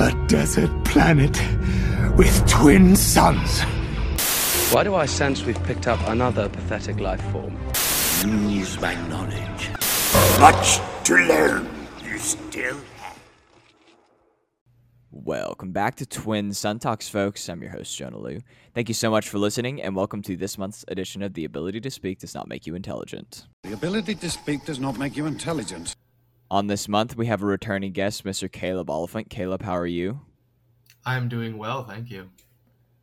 A desert planet with twin suns. Why do I sense we've picked up another pathetic life form? Use my knowledge. Much to learn. You still have. Welcome back to Twin Sun Talks, folks. I'm your host, Jonah Liu. Thank you so much for listening, and welcome to this month's edition of The Ability to Speak Does Not Make You Intelligent. The ability to speak does not make you intelligent. On this month, we have a returning guest, Mr. Caleb Oliphant. Caleb, how are you? I'm doing well, thank you.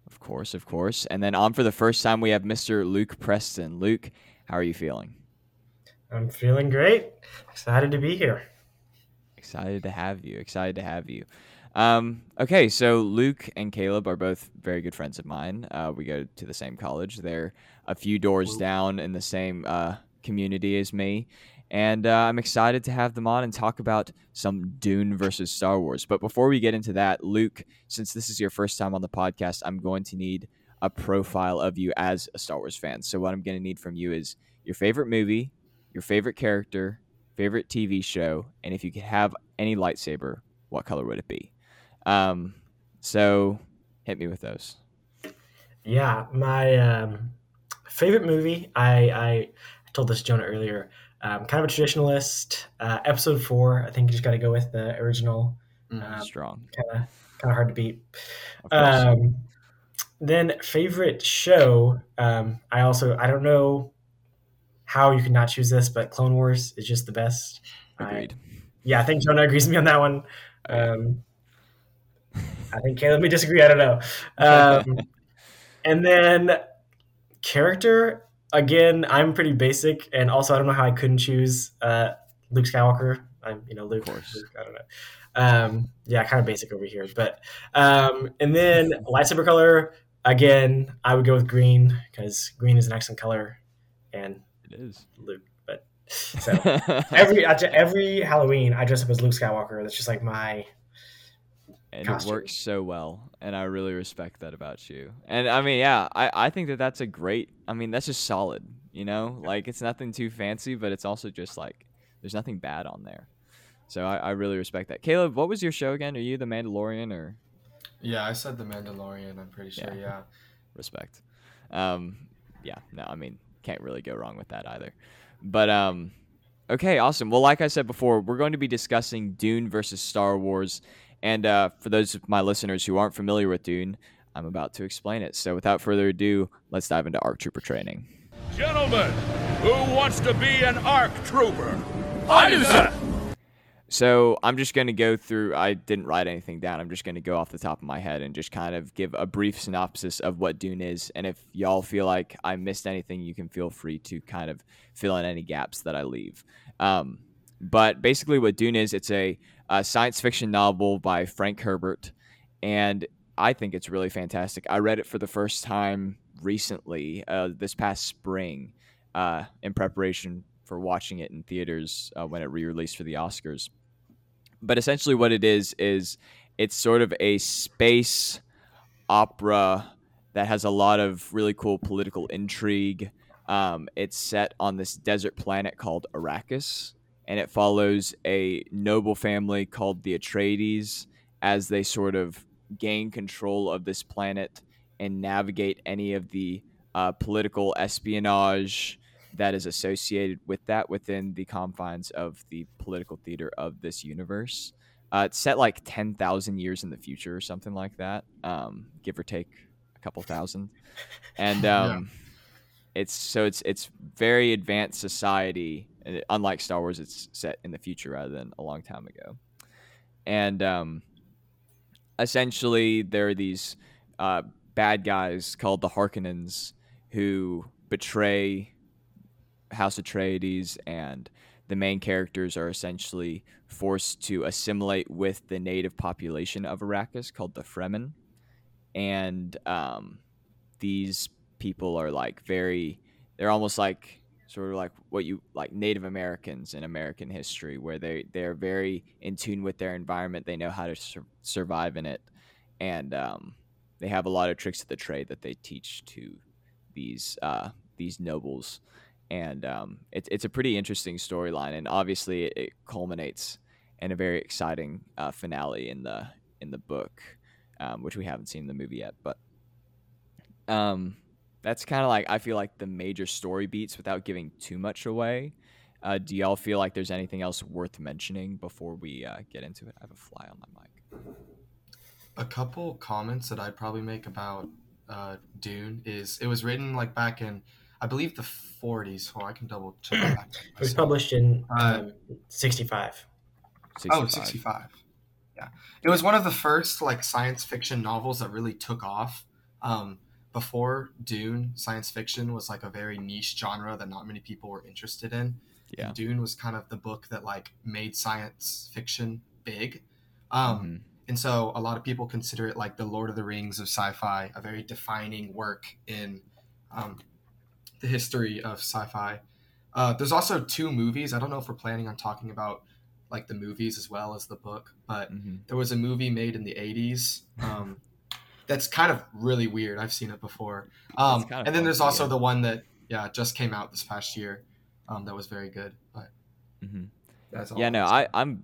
Of course, of course. And then on for the first time, we have Mr. Luke Preston. Luke, how are you feeling? I'm feeling great. Excited to be here. Excited to have you. Excited to have you. Um, okay, so Luke and Caleb are both very good friends of mine. Uh, we go to the same college. They're a few doors down in the same uh, community as me. And uh, I'm excited to have them on and talk about some Dune versus Star Wars. But before we get into that, Luke, since this is your first time on the podcast, I'm going to need a profile of you as a Star Wars fan. So, what I'm going to need from you is your favorite movie, your favorite character, favorite TV show, and if you could have any lightsaber, what color would it be? Um, so, hit me with those. Yeah, my um, favorite movie. I, I told this Jonah earlier. Um, kind of a traditionalist. Uh, episode four. I think you just got to go with the original. Um, Strong. Kind of kind of hard to beat. Um, then favorite show. Um, I also I don't know how you can not choose this, but Clone Wars is just the best. I- Agreed. yeah, I think Jonah agrees with me on that one. Um, I think Caleb may disagree. I don't know. Um, and then character again, I'm pretty basic, and also I don't know how I couldn't choose uh, Luke Skywalker. I'm you know Luke. course. Luke, I don't know. Um, yeah, kind of basic over here, but um, and then lightsaber color again, I would go with green because green is an excellent color, and It is. Luke. But so every every Halloween, I dress up as Luke Skywalker. That's just like my and costume. it works so well and i really respect that about you. And i mean yeah i, I think that that's a great i mean that's just solid you know? Like it's nothing too fancy but it's also just like there's nothing bad on there. So i, I really respect that. Caleb what was your show again? Are you the mandalorian or? Yeah, I said The Mandalorian, I'm pretty sure, Yeah. yeah. respect. Um yeah no i mean can't really go wrong with that either. But um okay awesome. Well like i said before we're going to be discussing dune versus star wars and uh, for those of my listeners who aren't familiar with dune i'm about to explain it so without further ado let's dive into arc trooper training Gentlemen, who wants to be an ARC trooper? I do, sir. So I'm just going to go through. I didn't write anything down. I'm just going to go off the top of my head and just kind of give a brief synopsis of what Dune is. And if y'all feel like I missed anything, you can feel free to kind of fill in any gaps that I leave. Um, but basically, what Dune is, it's a, a science fiction novel by Frank Herbert, and I think it's really fantastic. I read it for the first time recently, uh, this past spring, uh, in preparation for watching it in theaters uh, when it re-released for the Oscars but essentially what it is is it's sort of a space opera that has a lot of really cool political intrigue. Um, it's set on this desert planet called Arrakis, and it follows a noble family called the Atreides as they sort of gain control of this planet and navigate any of the uh, political espionage that is associated with that within the confines of the political theater of this universe. Uh, it's set like 10,000 years in the future or something like that, um, give or take a couple thousand. And um, it's so it's it's very advanced society. And unlike Star Wars, it's set in the future rather than a long time ago. And um, essentially, there are these uh, bad guys called the Harkonnens who betray House Atreides, and the main characters are essentially forced to assimilate with the native population of Arrakis called the Fremen. And um, these people are like very, they're almost like sort of like what you like Native Americans in American history, where they they're very in tune with their environment. They know how to sur- survive in it, and um, they have a lot of tricks of the trade that they teach to these uh, these nobles and um, it's it's a pretty interesting storyline, and obviously it, it culminates in a very exciting uh, finale in the in the book, um, which we haven't seen in the movie yet. But um, that's kind of like I feel like the major story beats without giving too much away. Uh, do y'all feel like there's anything else worth mentioning before we uh, get into it? I have a fly on my mic. A couple comments that I'd probably make about uh, Dune is it was written like back in I believe the 40s. Oh, I can double check. It was published in Uh, um, 65. Oh, 65. Yeah. It was one of the first like science fiction novels that really took off. Um, before Dune, science fiction was like a very niche genre that not many people were interested in. Yeah. And Dune was kind of the book that like made science fiction big. Um, Mhm. and so a lot of people consider it like the Lord of the Rings of sci-fi, a very defining work in um, the history of sci-fi. Uh, there's also two movies. I don't know if we're planning on talking about like the movies as well as the book, but Mhm. there was a movie made in the 80s um, that's kind of really weird. I've seen it before. Um, kind of and then there's also the one that yeah just came out this past year um, that was very good. But Mhm. that's all. Yeah, no. I, I'm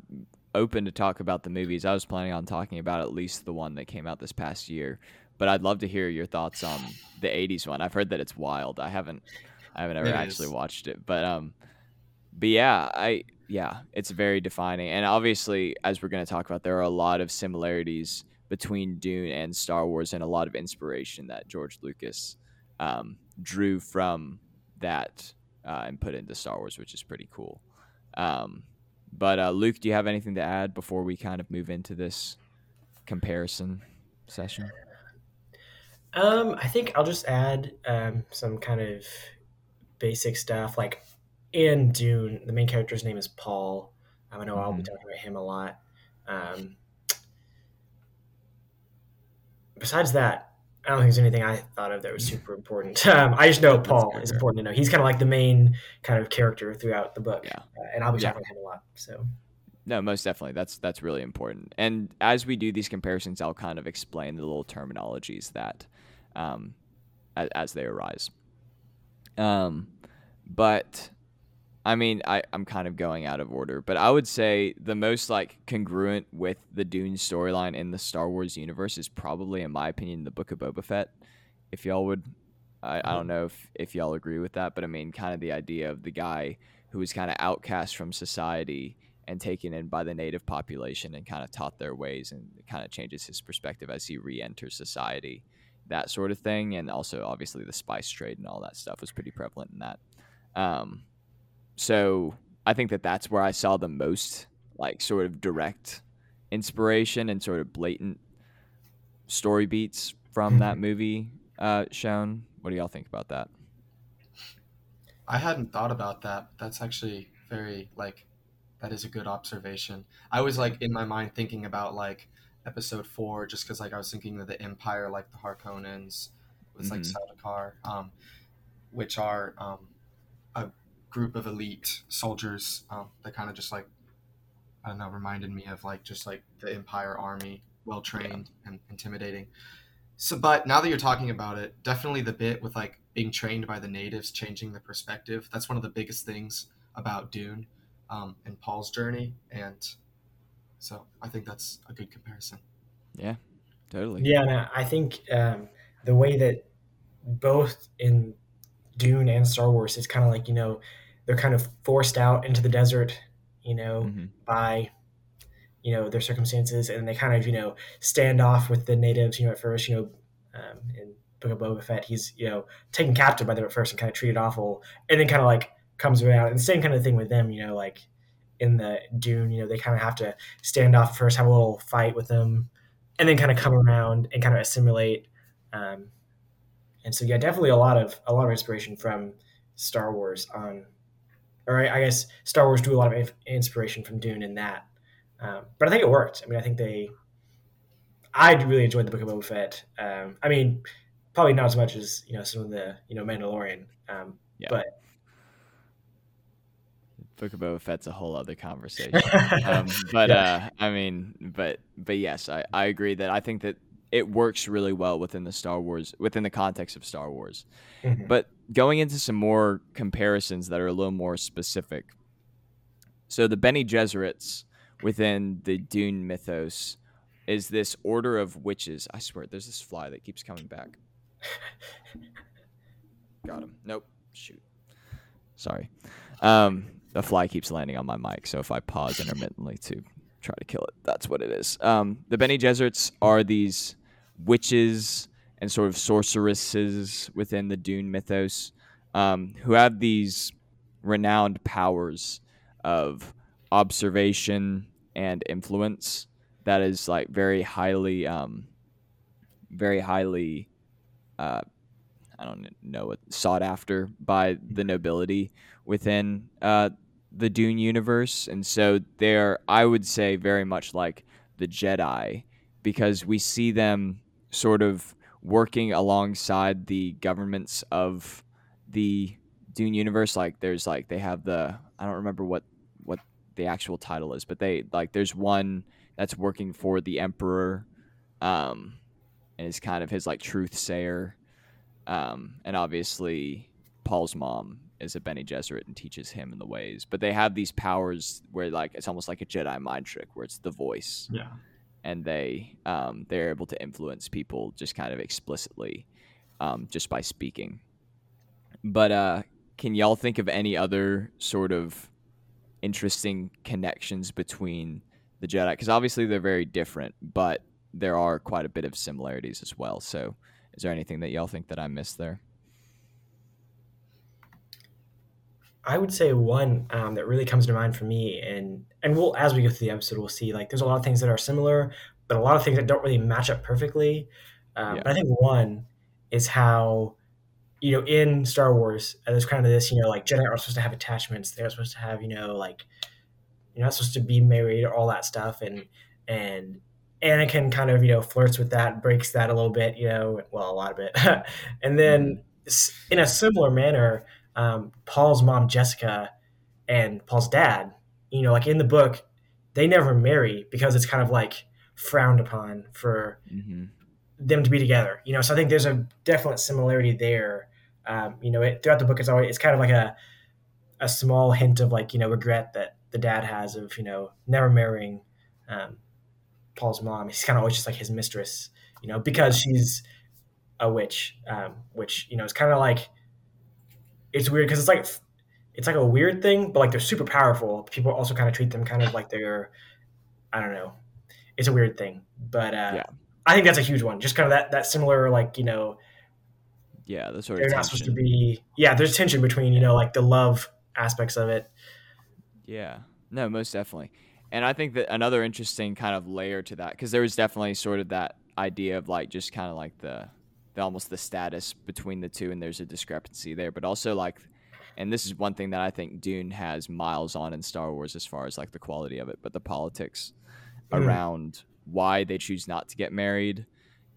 open to talk about the movies. I was planning on talking about at least the one that came out this past year, but I'd love to hear your thoughts on the '80s one. I've heard that it's wild. I haven't, I haven't ever It actually is. watched it, but um, but yeah, I yeah, it's very defining, and obviously, as we're gonna talk about, there are a lot of similarities between Dune and Star Wars, and a lot of inspiration that George Lucas um, drew from that uh, and put into Star Wars, which is pretty cool. Um, but uh, Luke, do you have anything to add before we kind of move into this comparison session? Um, I think I'll just add um, some kind of basic stuff. Like in Dune, the main character's name is Paul. Um, I know I'll be Mhm. talking about him a lot. Um, besides that, I don't think there's anything I thought of that was super important. Um, I just know Paul is important to know. He's kind of like the main kind of character throughout the book, Yeah. uh, and I'll be Yeah. talking about him a lot. So No, most definitely. That's that's really important. And as we do these comparisons, I'll kind of explain the little terminologies that, um, as, as they arise. Um, but I mean, I I'm kind of going out of order, but I would say the most like congruent with the Dune storyline in the Star Wars universe is probably, in my opinion, the Book of Boba Fett. If y'all would, I, I don't know if if y'all agree with that, but I mean, kind of the idea of the guy who was kind of outcast from society and taken in by the native population and kind of taught their ways and kind of changes his perspective as he re-enters society that sort of thing and also obviously the spice trade and all that stuff was pretty prevalent in that um, so i think that that's where i saw the most like sort of direct inspiration and sort of blatant story beats from that movie uh, shown what do y'all think about that I hadn't thought about that. That's actually very like that is a good observation. I was like in my mind thinking about like episode four, just because like I was thinking of the Empire, like the Harkonnens, with like Mhm. Sardaukar, um, which are um, a group of elite soldiers um, that kind of just like I don't know, reminded me of like just like the Empire army, well trained and intimidating. So, but now that you're talking about it, definitely the bit with like being trained by the natives, changing the perspective. That's one of the biggest things about Dune um, and Paul's journey, and so I think that's a good comparison. yeah totally Yeah, and I think um, the way that both in Dune and Star Wars, it's kind of like you know they're kind of forced out into the desert, you know, Mhm. by you know their circumstances, and they kind of you know stand off with the natives. You know, at first, you know, um, in Book of Boba Fett, he's you know taken captive by them at first and kind of treated awful, and then kind of like comes around. And same kind of thing with them, you know, like in the Dune, you know, they kind of have to stand off first, have a little fight with them, and then kind of come around and kind of assimilate. Um, and so yeah, definitely a lot of a lot of inspiration from Star Wars on, or I, I guess Star Wars drew a lot of inspiration from Dune in that. Um, but I think it worked. I mean, I think they. I really enjoyed the Book of Boba Fett. Um, I mean, probably not as much as you know some of the you know Mandalorian. Um, Yeah. But Book of Boba Fett's a whole other conversation. um, but Yeah. uh, I mean, but but yes, I, I agree that I think that it works really well within the Star Wars within the context of Star Wars. Mhm. But going into some more comparisons that are a little more specific. So the Bene Gesserits within the Dune mythos is this order of witches. I swear, there's this fly that keeps coming back. Got him. Nope. Shoot. Sorry. Um, the fly keeps landing on my mic, so if I pause intermittently to try to kill it, that's what it is. Um, the Bene Gesserits are these witches and sort of sorceresses within the Dune mythos um, who have these renowned powers of observation and influence that is like very highly um, very highly uh, I don't know what sought after by the nobility within uh, the Dune universe, and so they're I would say very much like the Jedi because we see them sort of working alongside the governments of the Dune universe. Like there's like they have the I don't remember what what the actual title is, but they like there's one that's working for the Emperor, um, and is kind of his like truth sayer, um, and obviously Paul's mom is a Bene Gesserit and teaches him in the ways. But they have these powers where like it's almost like a Jedi mind trick where it's the voice. Yeah. And they um, they're able to influence people just kind of explicitly, um, just by speaking. But uh, can y'all think of any other sort of interesting connections between the Jedi? Because obviously they're very different, but there are quite a bit of similarities as well. So, is there anything that y'all think that I missed there? I would say one um, that really comes to mind for me, and and we'll as we go through the episode, we'll see like there's a lot of things that are similar, but a lot of things that don't really match up perfectly. Um, Yeah. But I think one is how you know in Star Wars uh, there's kind of this you know like Jedi are supposed to have attachments, they're supposed to have you know like you're not supposed to be married, all that stuff, and and Anakin kind of you know flirts with that, breaks that a little bit, you know, well a lot of it, and then in a similar manner um, Paul's mom Jessica and Paul's dad, you know, like in the book, they never marry because it's kind of like frowned upon for Mm-hmm. them to be together. You know, so I think there's a definite similarity there. Um, you know, it, throughout the book, it's always it's kind of like a a small hint of like you know regret that the dad has of you know never marrying um, Paul's mom. He's kind of always just like his mistress, you know, because she's a witch, um, which you know is kind of like it's weird because it's like it's like a weird thing, but like they're super powerful. People also kind of treat them kind of like they're I don't know. It's a weird thing, but uh, Yeah. I think that's a huge one. Just kind of that that similar like you know Yeah, the sort they're of not supposed to be yeah. There's tension between you know like the love aspects of it. Yeah, no, most definitely. And I think that another interesting kind of layer to that, because there was definitely sort of that idea of like just kind of like the, the almost the status between the two, and there's a discrepancy there. But also like, and this is one thing that I think Dune has miles on in Star Wars as far as like the quality of it, but the politics Mhm. around why they choose not to get married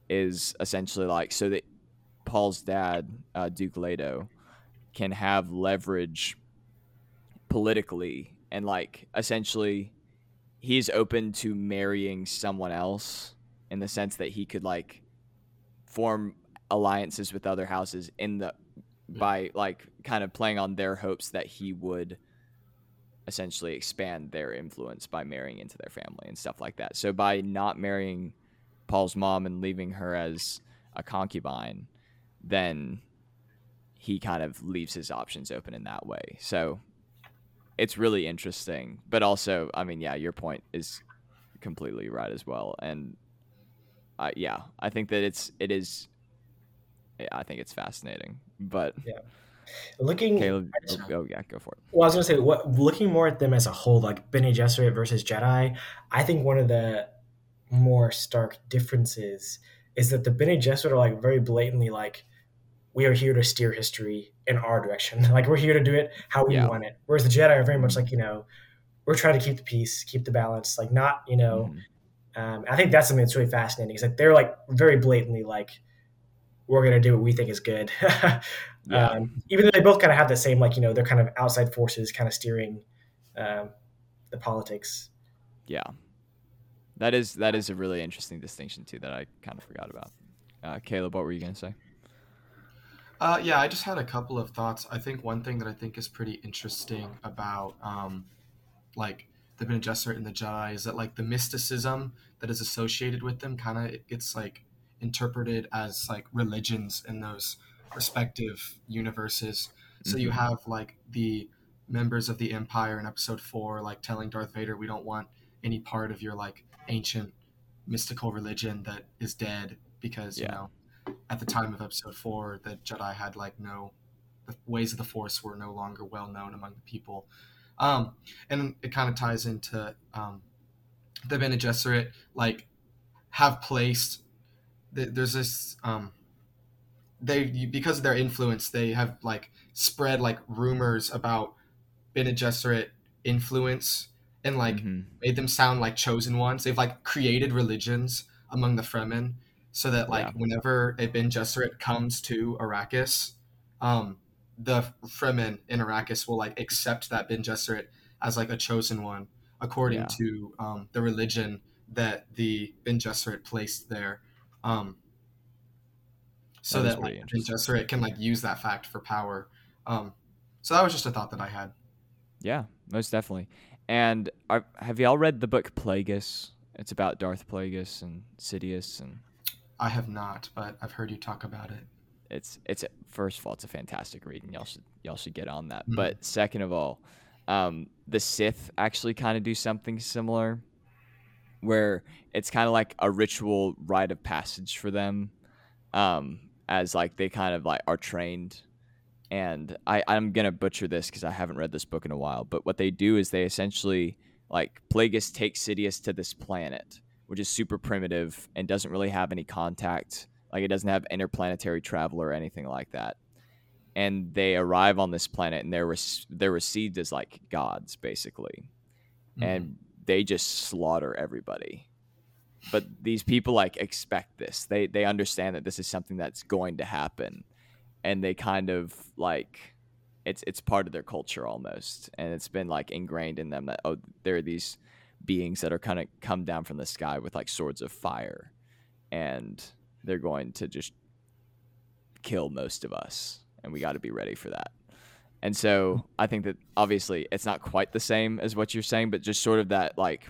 is essentially like so that Paul's dad, uh, Duke Leto, can have leverage politically and like essentially he's open to marrying someone else in the sense that he could like form alliances with other houses in the by like kind of playing on their hopes that he would essentially expand their influence by marrying into their family and stuff like that. So by not marrying Paul's mom and leaving her as a concubine, then he kind of leaves his options open in that way. So it's really interesting, but also, I mean, yeah, your point is completely right as well. And uh, yeah, I think that it's it is. I think it's fascinating, but yeah, Looking Caleb, just- oh, oh yeah, go for it. Well, I was gonna say, what looking more at them as a whole, like Bene Gesserit versus Jedi, I think one of the more stark differences is that the Bene Gesserit are like very blatantly like, we are here to steer history in our direction. Like we're here to do it how we Yeah. want it. Whereas the Jedi are very much like, you know, we're trying to keep the peace, keep the balance, like not, you know. Mhm. Um, I think that's something that's really fascinating. Is like they're like very blatantly like, we're gonna do what we think is good. Yeah. um, even though they both kind of have the same like you know they're kind of outside forces kind of steering um, the politics. Yeah, that is that is a really interesting distinction too that I kind of forgot about. Uh, Caleb, what were you gonna say? Uh, yeah, I just had a couple of thoughts. I think one thing that I think is pretty interesting about, um, like, the Bene Gesserit and the Jedi is that like the mysticism that is associated with them kind of gets like interpreted as like religions in those respective universes. So you Mhm. have like the members of the Empire in Episode Four, like telling Darth Vader, "We don't want any part of your like ancient mystical religion that is dead," because you know, at the time of Episode Four, the Jedi had like no, the ways of the Force were no longer well known among the people. Um, and it kind of ties into um, the Bene Gesserit, like have placed. Th- There's this um, they because of their influence, they have like spread like rumors about Bene Gesserit influence and like Mhm. made them sound like chosen ones. They've like created religions among the Fremen so that like Yeah. whenever a Bene Gesserit comes to Arrakis, um, the Fremen in Arrakis will like accept that Bene Gesserit as like a chosen one according Yeah. to um, the religion that the Bene Gesserit placed there. Um, so That that like. Gesserit can like use that fact for power. Um, so that was just a thought that I had. Yeah, most definitely. And are, have y'all read the book Plagueis? It's about Darth Plagueis and Sidious, and I have not, but I've heard you talk about it. it's it's first of all, it's a fantastic read, and y'all should y'all should get on that. Mhm. But second of all, um, the Sith actually kind of do something similar, where it's kind of like a ritual rite of passage for them, um, as like they kind of like are trained. And I, I'm gonna butcher this because I haven't read this book in a while. But what they do is they essentially like Plagueis takes Sidious to this planet, which is super primitive and doesn't really have any contact. Like it doesn't have interplanetary travel or anything like that. And they arrive on this planet and they're they're received as like gods basically, and they just slaughter everybody. But these people like expect this. They they understand that this is something that's going to happen, and they kind of like it's it's part of their culture almost, and it's been like ingrained in them that oh there are these beings that are kind of come down from the sky with like swords of fire, and they're going to just kill most of us, and we got to be ready for that. And so I think that obviously it's not quite the same as what you're saying, but just sort of that like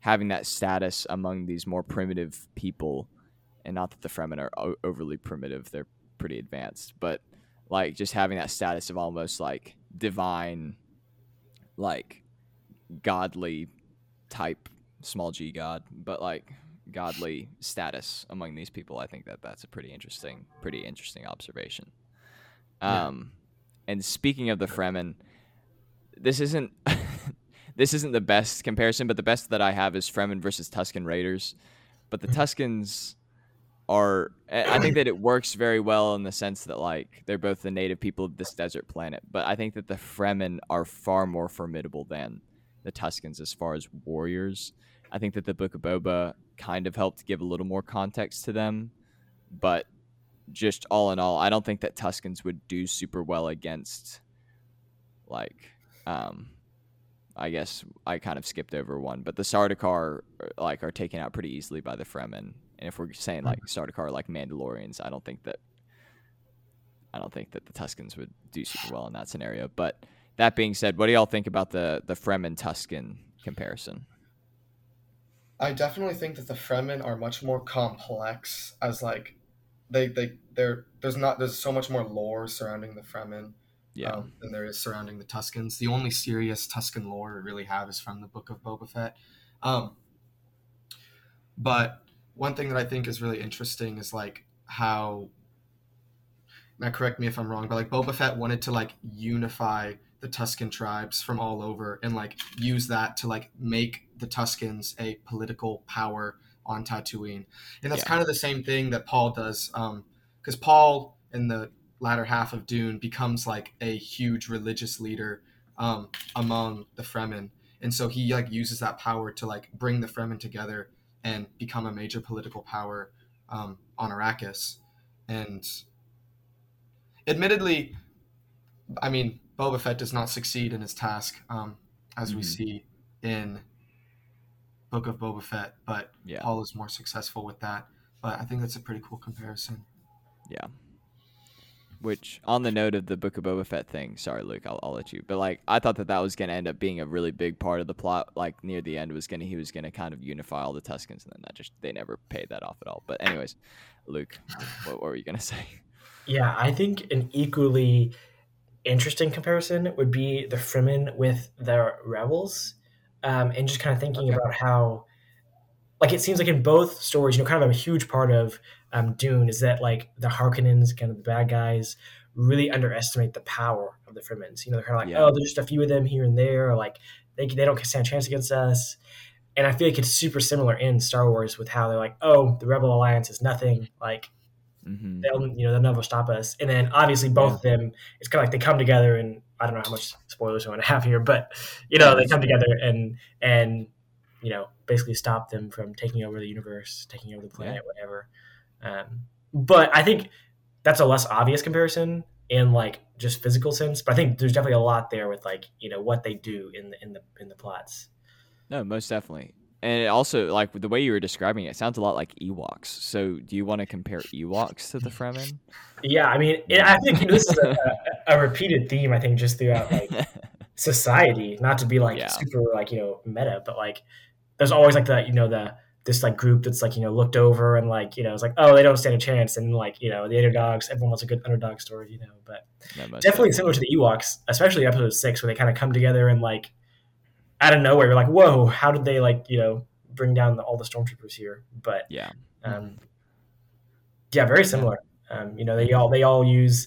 having that status among these more primitive people, and not that the Fremen are o- overly primitive; they're pretty advanced, but like just having that status of almost like divine, like godly type small g god, but like godly status among these people. I think that that's a pretty interesting, pretty interesting observation. Yeah. Um, And speaking of the Fremen, this isn't this isn't the best comparison, but the best that I have is Fremen versus Tusken Raiders. But the hmm. Tuskens are I I think that it works very well in the sense that like they're both the native people of this desert planet. But I think that the Fremen are far more formidable than the Tuskens as far as warriors. I think that the Book of Boba kind of helped give a little more context to them, but just all in all, I don't think that Tuskens would do super well against like um I guess I kind of skipped over one, but the Sardaukar uh, like are taken out pretty easily by the Fremen. And if we're saying like Sardaukar are like Mandalorians, I don't think that I don't think that the Tuskens would do super well in that scenario. But that being said, what do y'all think about the the Fremen Tusken comparison? I definitely think that the Fremen are much more complex as like they they they're there's not there's so much more lore surrounding the Fremen Yeah. um, than there is surrounding the Tuskens. The only serious Tusken lore we really have is from the Book of Boba Fett. Um, but one thing that I think is really interesting is like how now correct me if I'm wrong, but like Boba Fett wanted to like unify the Tusken tribes from all over and like use that to like make the Tuskens a political power on Tatooine. And that's Yeah. kind of the same thing that Paul does um cuz Paul in the latter half of Dune becomes like a huge religious leader um among the Fremen. And so he like uses that power to like bring the Fremen together and become a major political power um, on Arrakis. And admittedly, I mean, Boba Fett does not succeed in his task, um, as we Mhm. see in Book of Boba Fett, but Yeah. Paul is more successful with that. But I think that's a pretty cool comparison. Yeah. Which, on the note of the Book of Boba Fett thing, sorry, Luke, I'll, I'll let you. But like, I thought that that was gonna end up being a really big part of the plot. Like near the end, was gonna he was gonna kind of unify all the Tuskens, and then that just they never paid that off at all. But anyways, Luke, what, what were you gonna say? Yeah, I think an equally interesting comparison would be the Fremen with the rebels, um, and just kind of thinking Okay. about how, like, it seems like in both stories, you know, kind of a huge part of um, Dune is that like the Harkonnens, kind of the bad guys, really underestimate the power of the Fremens. You know, they're kind of like, Yeah. oh, there's just a few of them here and there, or like they they don't stand a chance against us. And I feel like it's super similar in Star Wars with how they're like, oh, the Rebel Alliance is nothing. Like Mm-hmm. they'll you know they'll never stop us. And then obviously both of them, it's kind of like they come together and I don't know how much spoilers I want to have here, but you know they come together and and you know basically stop them from taking over the universe, taking over the planet, whatever. Um, but I think that's a less obvious comparison in like just physical sense. But I think there's definitely a lot there with like you know what they do in the in the in the plots. No, most definitely. And it also, like the way you were describing it, it sounds a lot like Ewoks. So, do you want to compare Ewoks to the Fremen? Yeah, I mean, it, I think this is a, a, a repeated theme. I think just throughout like society, not to be like Yeah. super like you know meta, but like there's always like that you know the this like group that's like you know looked over and like you know it's like oh they don't stand a chance and like you know the underdogs everyone wants a good underdog story you know but definitely similar to the Ewoks especially episode six where they kind of come together and like out of nowhere you're like whoa how did they like you know bring down the, all the stormtroopers here but Yeah. um, yeah, very similar. Um, you know, they all they all use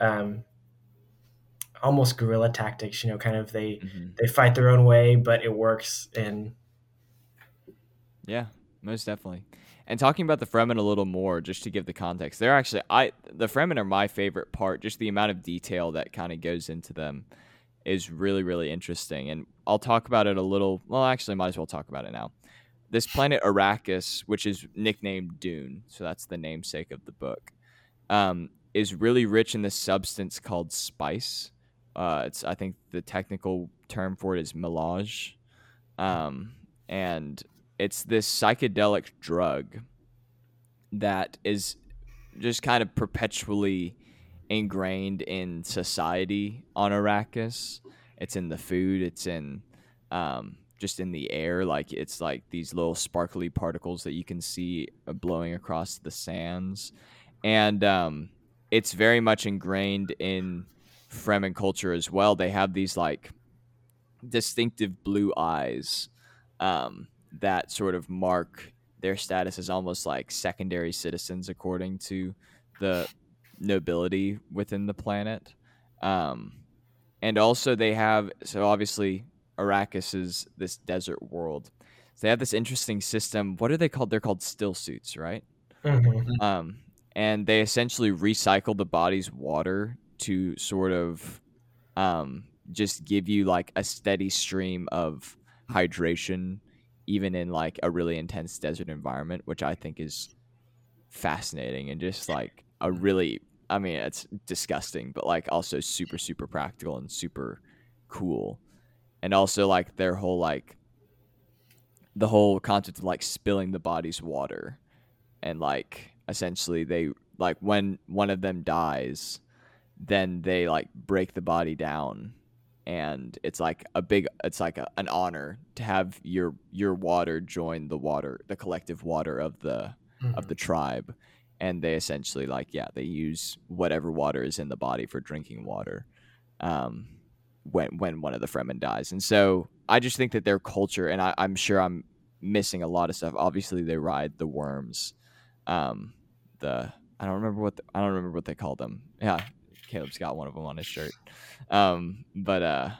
um, almost guerrilla tactics. You know, kind of they Mhm. they fight their own way, but it works. And Yeah, most definitely. And talking about the Fremen a little more, just to give the context, they're actually I the Fremen are my favorite part. Just the amount of detail that kind of goes into them is really really interesting. And I'll talk about it a little. Well, actually, might as well talk about it now. This planet Arrakis, which is nicknamed Dune, so that's the namesake of the book, um, is really rich in this substance called spice. Uh, it's I think the technical term for it is melange, um, and it's this psychedelic drug that is just kind of perpetually ingrained in society on Arrakis. It's in the food. It's in um, just in the air. Like it's like these little sparkly particles that you can see uh, blowing across the sands, and um, it's very much ingrained in Fremen culture as well. They have these like distinctive blue eyes um, that sort of mark their status as almost like secondary citizens according to the nobility within the planet. Um, and also they have so obviously Arrakis is this desert world. So they have this interesting system. What are they called? They're called still suits, right? Mhm. um, and they essentially recycle the body's water to sort of um, just give you like a steady stream of hydration even in like a really intense desert environment which i think is fascinating and just like a really i mean it's disgusting but like also super super practical and super cool. And also like their whole like the whole concept of like spilling the body's water. And like essentially they like when one of them dies then they like break the body down. And it's like a big it's like a, an honor to have your your water join the water the collective water of the of the mm-hmm. tribe and they essentially like yeah they use whatever water is in the body for drinking water um when when one of the fremen dies. And so i just think that their culture and I, i'm sure i'm missing a lot of stuff. Obviously they ride the worms um the i don't remember what the, i don't remember what they call them. Yeah caleb's got one of them on his shirt. Um but uh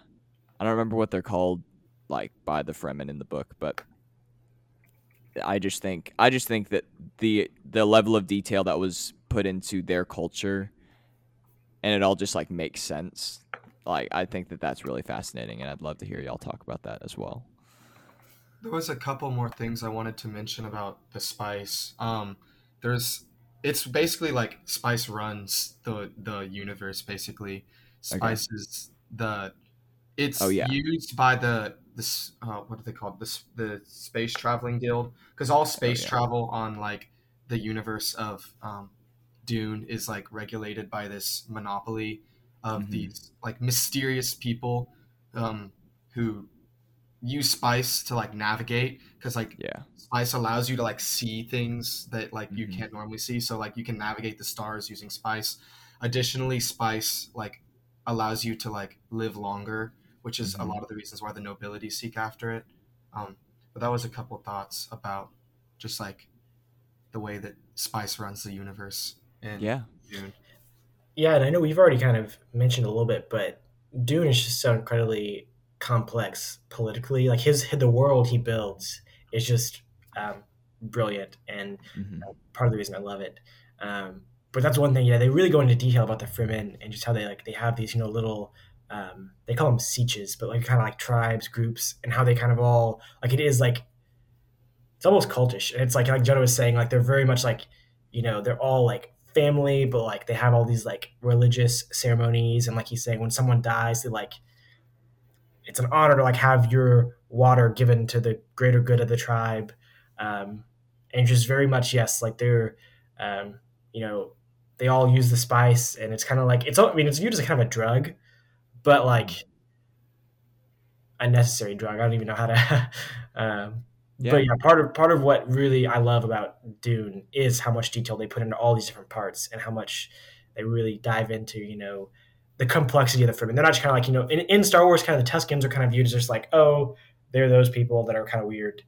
i don't remember what they're called like by the fremen in the book but I just think I just think that the the level of detail that was put into their culture and it all just like makes sense. Like I think that that's really fascinating and I'd love to hear y'all talk about that as well. There was a couple more things I wanted to mention about the spice. Um, there's, it's basically like spice runs the the universe. Basically, spice is the, it's Oh, yeah. used by the this uh, what are they called this the space traveling guild because all space yeah. travel on like the universe of um, Dune is like regulated by this monopoly of Mhm. these like mysterious people um, who use spice to like navigate because like Yeah. spice allows you to like see things that like you Mhm. can't normally see so like you can navigate the stars using spice additionally spice like allows you to like live longer which is Mhm. a lot of the reasons why the nobility seek after it um, but that was a couple thoughts about just like the way that spice runs the universe and Yeah. Dune. Yeah, and I know we've already kind of mentioned a little bit, but Dune is just so incredibly complex politically. Like his the world he builds is just um, brilliant, and Mhm. part of the reason I love it. Um, but that's one thing. Yeah, they really go into detail about the Fremen and just how they like they have these you know little um, they call them sietches, but like kind of like tribes, groups, and how they kind of all like it is like it's almost cultish. And it's like like Jonah was saying, like they're very much like you know they're all like family, but like they have all these like religious ceremonies, and like he's saying, when someone dies, they like it's an honor to like have your water given to the greater good of the tribe, um, and just very much yes, like they're um, you know they all use the spice, and it's kind of like it's all- I mean it's viewed as kind of a drug, but like a necessary drug. I don't even know how to. um, Yeah. But yeah, part of part of what really I love about Dune is how much detail they put into all these different parts and how much they really dive into, you know, the complexity of the Fremen. They're not just kind of like, you know, in, in Star Wars, kind of the Tuskens are kind of viewed as just like, oh, they're those people that are kind of weird.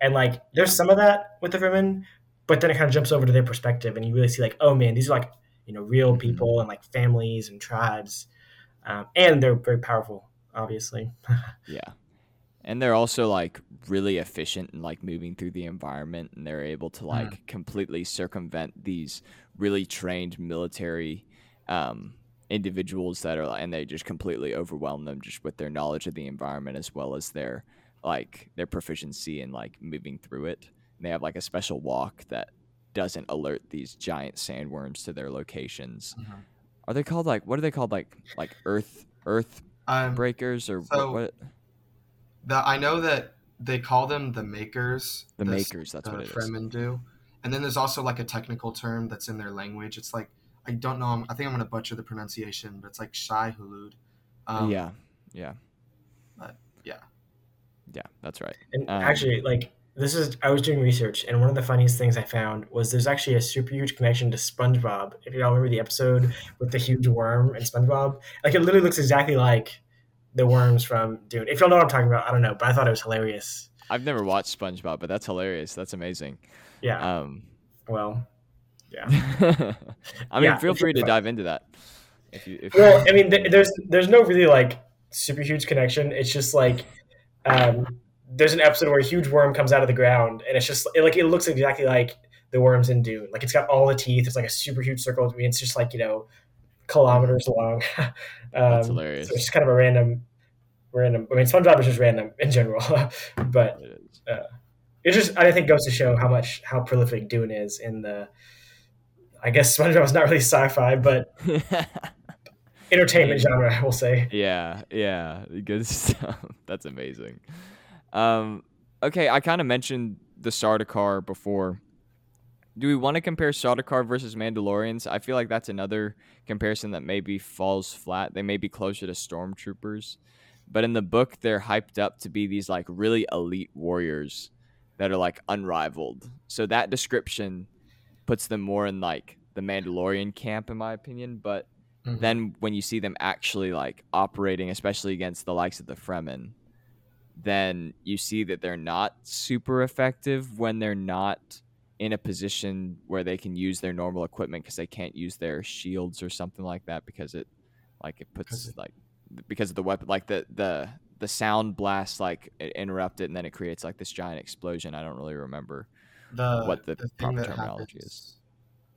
And like, there's some of that with the Fremen, but then it kind of jumps over to their perspective and you really see like, oh man, these are like, you know, real Mhm. people and like families and tribes. Um, and they're very powerful, obviously. Yeah. And they're also like really efficient in like moving through the environment and they're able to like completely circumvent these really trained military um individuals that are and they just completely overwhelm them just with their knowledge of the environment as well as their like their proficiency in like moving through it. And they have like a special walk that doesn't alert these giant sandworms to their locations. Mhm. Are they called like what are they called like like earth earth Um, breakers or so- what, what the, I know that they call them the makers. The s- makers, that's the what it is. Fremen do. And then there's also like a technical term that's in their language. It's like I don't know. I'm, I think I'm gonna butcher the pronunciation, but it's like Shai Hulud. Um, yeah, yeah, but yeah. yeah. That's right. And Um, actually, like this is, I was doing research, and one of the funniest things I found was there's actually a super huge connection to SpongeBob. If y'all remember the episode with the huge worm and SpongeBob, like it literally looks exactly like the worms from Dune. If y'all know what I'm talking about, I don't know, but I thought it was hilarious. I've never watched SpongeBob, but that's hilarious. That's amazing. Yeah. Um, well, yeah. I mean, Yeah, feel free to fun. dive into that. If you, if Well, I mean, th- there's there's no really like super huge connection. It's just like um, there's an episode where a huge worm comes out of the ground, and it's just it, like it looks exactly like the worms in Dune. Like it's got all the teeth. It's like a super huge circle. I mean, it's just like you know kilometers long. um, That's hilarious. So it's just kind of a random, random. I mean, SpongeBob is just random in general, but it it just I think goes to show how much how prolific Dune is in the. I guess SpongeBob is not really sci-fi, but entertainment genre, we'll say. yeah, yeah, good stuff. That's amazing. Um, okay, I kind of mentioned the Sardaukar before. Do we want to compare Sardaukar versus Mandalorians? I feel like that's another comparison that maybe falls flat. They may be closer to stormtroopers, but in the book, they're hyped up to be these like really elite warriors that are like unrivaled. So that description puts them more in like the Mandalorian camp, in my opinion. But Mhm. then when you see them actually like operating, especially against the likes of the Fremen, then you see that they're not super effective when they're not in a position where they can use their normal equipment because they can't use their shields or something like that because it like it puts like because of the weapon like the the the sound blast like it interrupt it and then it creates like this giant explosion i don't really remember the what the thing proper terminology happens-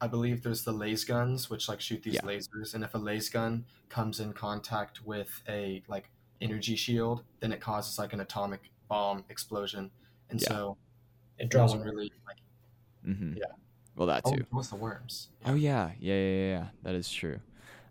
I believe there's the laser guns, which like shoot these Yeah. lasers, and if a laser gun comes in contact with a like energy shield, then it causes like an atomic bomb explosion, and Yeah. so It draws one really like. mm-hmm. Yeah. well that Oh, too what's the worms? Oh yeah, yeah, yeah, yeah, yeah. That is true.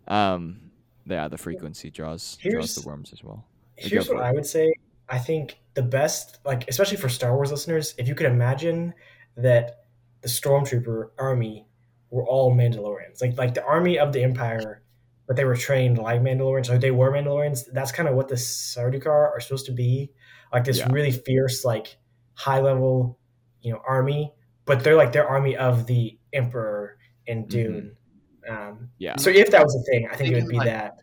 Um, yeah, the frequency draws draws the worms as well. Here's what for I would say. I think the best, like especially for Star Wars listeners, if you could imagine that the stormtrooper army were all Mandalorians. Like like the army of the Empire, but they were trained like Mandalorians, or they were Mandalorians. That's kind of what the Sardaukar are supposed to be, like this Yeah. really fierce, like high level, you know, army. But they're like their army of the Emperor in Dune. Um, Yeah. so if that was a thing, I think it would be like- that.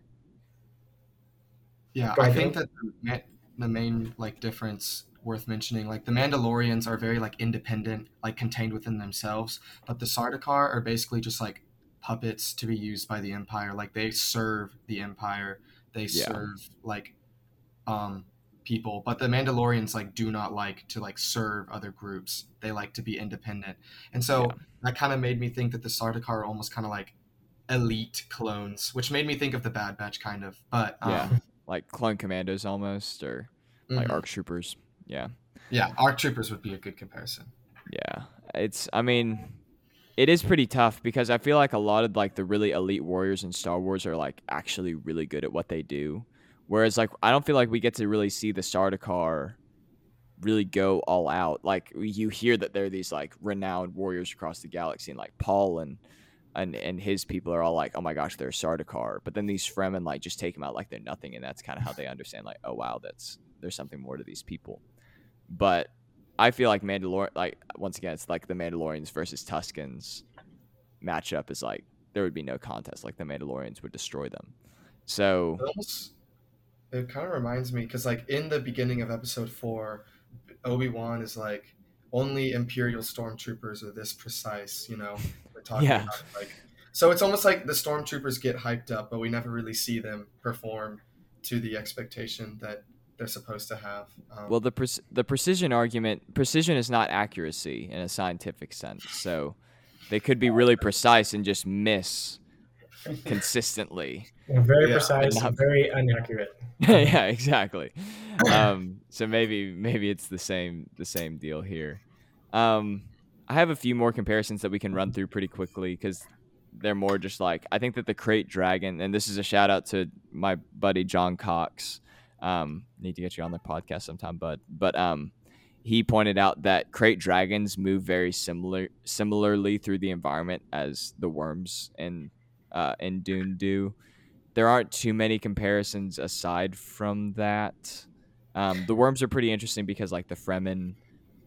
Yeah, Go I ahead, think that the, the main like difference worth mentioning, like the Mandalorians are very like independent, like contained within themselves, but the Sardaukar are basically just like puppets to be used by the Empire. Like they serve the Empire, they Yeah. serve like um people, but the Mandalorians like do not like to like serve other groups. They like to be independent, and so Yeah. that kind of made me think that the Sardaukar are almost kind of like elite clones, which made me think of the Bad Batch kind of. But um, Yeah. Like clone commandos almost, or like mhm. arc troopers. Yeah. Yeah, ARC Troopers would be a good comparison. Yeah, it's. I mean, it is pretty tough because I feel like a lot of like the really elite warriors in Star Wars are like actually really good at what they do, whereas like I don't feel like we get to really see the Sardaukar really go all out. Like you hear that they're these like renowned warriors across the galaxy, and like Paul and and and his people are all like, oh my gosh, they're Sardaukar. But then these Fremen like just take them out like they're nothing, and that's kind of how they understand like, oh wow, that's there's something more to these people. But I feel like Mandalorian, like once again, it's like the Mandalorians versus Tuskens matchup is like there would be no contest. Like the Mandalorians would destroy them. So It almost it kind of reminds me because like in the beginning of episode four, Obi Wan is like only Imperial stormtroopers are this precise. You know, we're talking Yeah. about like so it's almost like the stormtroopers get hyped up, but we never really see them perform to the expectation that they're supposed to have. Um, well, the pre- the precision argument, precision is not accuracy in a scientific sense. So they could be really precise and just miss consistently. Very Yeah. precise, And not- very inaccurate. yeah, exactly. Um, so maybe maybe it's the same the same deal here. Um, I have a few more comparisons that we can run through pretty quickly because they're more just like I think that the krayt dragon, and this is a shout out to my buddy John Cox. Um, need to get you on the podcast sometime, but But um, he pointed out that krayt dragons move very similar similarly through the environment as the worms in uh, in Dune do there aren't too many comparisons aside from that. Um, the worms are pretty interesting because like the Fremen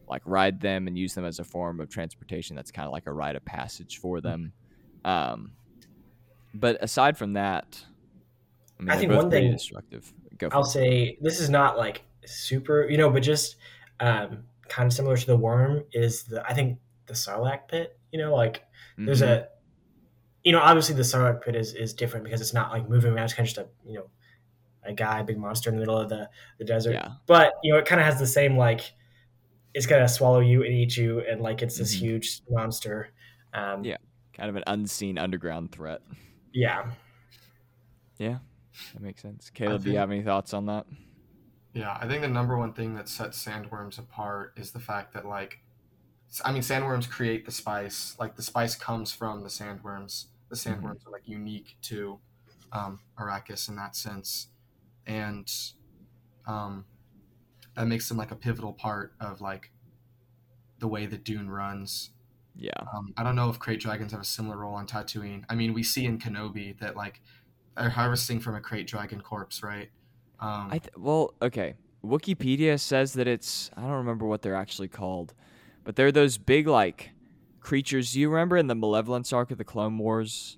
like ride them and use them as a form of transportation. That's kind of like a rite of passage for them. Um, but aside from that, I mean, I think one pretty thing destructive. Go I'll it. say this is not like super, you know, but just um, kind of similar to the worm is the I think the Sarlacc pit. You know, like there's Mhm. a, you know, obviously the Sarlacc pit is is different because it's not like moving around. It's kind of just a you know, a guy, a big monster in the middle of the the desert. yeah, But you know, it kind of has the same like, it's gonna swallow you and eat you, and like it's this Mhm. huge monster. Um, Yeah. kind of an unseen underground threat. yeah. Yeah, that makes sense. Caleb, do you have any thoughts on that? Yeah, I think the number one thing that sets sandworms apart is the fact that like I mean sandworms create the spice. Like the spice comes from the sandworms. The sandworms are like unique to um, Arrakis in that sense. And um, that makes them like a pivotal part of like the way that Dune runs. Yeah, Um, I don't know if krayt dragons have a similar role on Tatooine. I mean, we see in Kenobi that like they're harvesting from a krayt dragon corpse, right? Um, I th- well, okay. Wikipedia says that it's I don't remember what they're actually called, but they're those big like creatures. Do you remember in the Malevolence arc of the Clone Wars,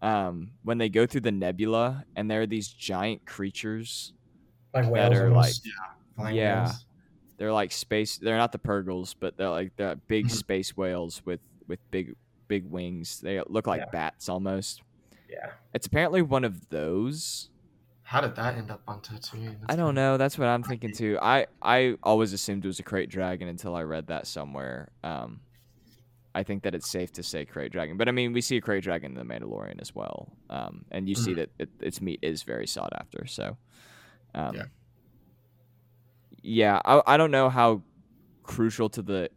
um, when they go through the nebula and there are these giant creatures? Like That whales, are, almost. yeah. Yeah. They're like space. They're not the Purrgils, but they're like they're big Mhm. space whales with with big big wings. They look like Yeah. bats almost. Yeah. It's apparently one of those. How did that end up on Tatooine? I don't know. That's what I'm thinking too. I I always assumed it was a krayt dragon until I read that somewhere. Um, I think that it's safe to say krayt dragon, but I mean we see a krayt dragon in the Mandalorian as well. Um, and you see Mhm. that it, its meat is very sought after. So, um, Yeah. yeah, I I don't know how crucial to the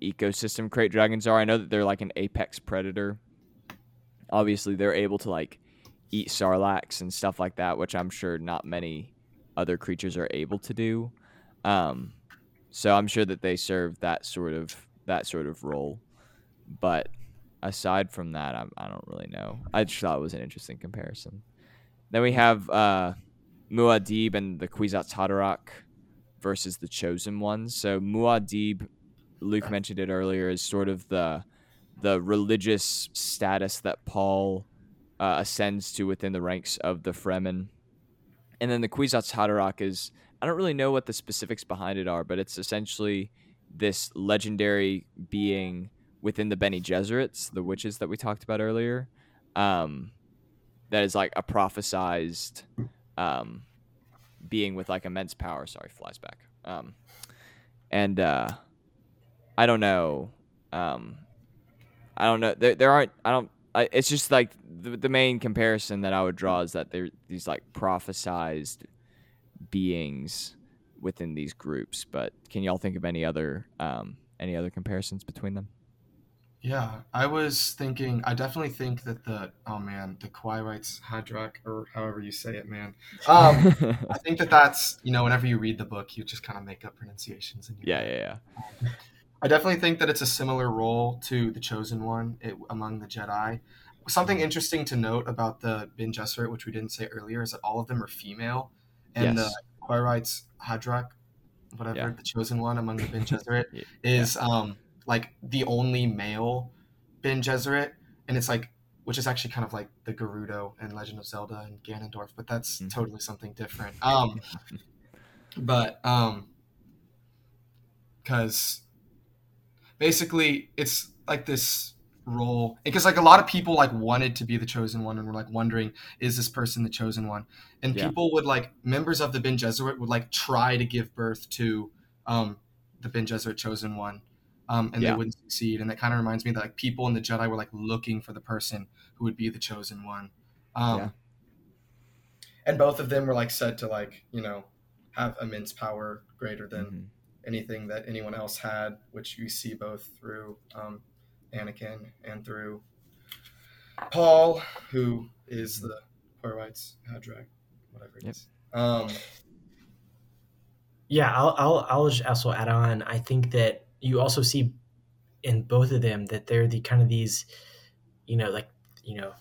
ecosystem krayt dragons are. I know that they're like an apex predator. Obviously, they're able to like eat sarlaccs and stuff like that, which I'm sure not many other creatures are able to do. Um, so I'm sure that they serve that sort of that sort of role. But aside from that, I'm, I don't really know. I just thought it was an interesting comparison. Then we have uh, Muad'Dib and the Kwisatz Haderach versus the Chosen Ones. So Muad'Dib, Luke mentioned it earlier, is sort of the the religious status that Paul uh, ascends to within the ranks of the Fremen. And then the Kwisatz Haderach is I don't really know what the specifics behind it are, but it's essentially this legendary being within the Bene Gesserits, the witches that we talked about earlier, um, that is like a prophesized um, being with like immense power. Sorry, flies back. Um, and uh, I don't know. Um, I don't know. There, there aren't. I don't. I, it's just like the, the main comparison that I would draw is that they're these like prophesized beings within these groups. But can y'all think of any other um, any other comparisons between them? Yeah, I was thinking. I definitely think that the oh man, the Quirites Haderach or however you say it, man. Um, I think that that's you know whenever you read the book, you just kind of make up pronunciations. And yeah, yeah, yeah. I definitely think that it's a similar role to the Chosen One it, among the Jedi. Something interesting to note about the Bene Gesserit, which we didn't say earlier, is that all of them are female, and Yes. the Quirites Haderach, whatever Yeah. the Chosen One among the Bene Gesserit, Yeah. is um like the only male Bene Gesserit, and it's like which is actually kind of like the Gerudo and Legend of Zelda and Ganondorf, but that's Mhm. totally something different. Um, but um, because basically it's like this role because like a lot of people like wanted to be the chosen one and were like wondering is this person the chosen one and Yeah. people would like members of the Ben Gesserit would like try to give birth to um the Ben Gesserit chosen one um and Yeah. they wouldn't succeed and that kind of reminds me that like people in the Jedi were like looking for the person who would be the chosen one um Yeah. and both of them were like said to like you know have immense power greater than Mhm. Anything that anyone else had, which you see both through um, Anakin and through Paul, who is the Quirites Haderach, whatever it Yep. is. Um, Yeah, I'll, I'll I'll just also add on. I think that you also see in both of them that they're the kind of these, you know, like you know,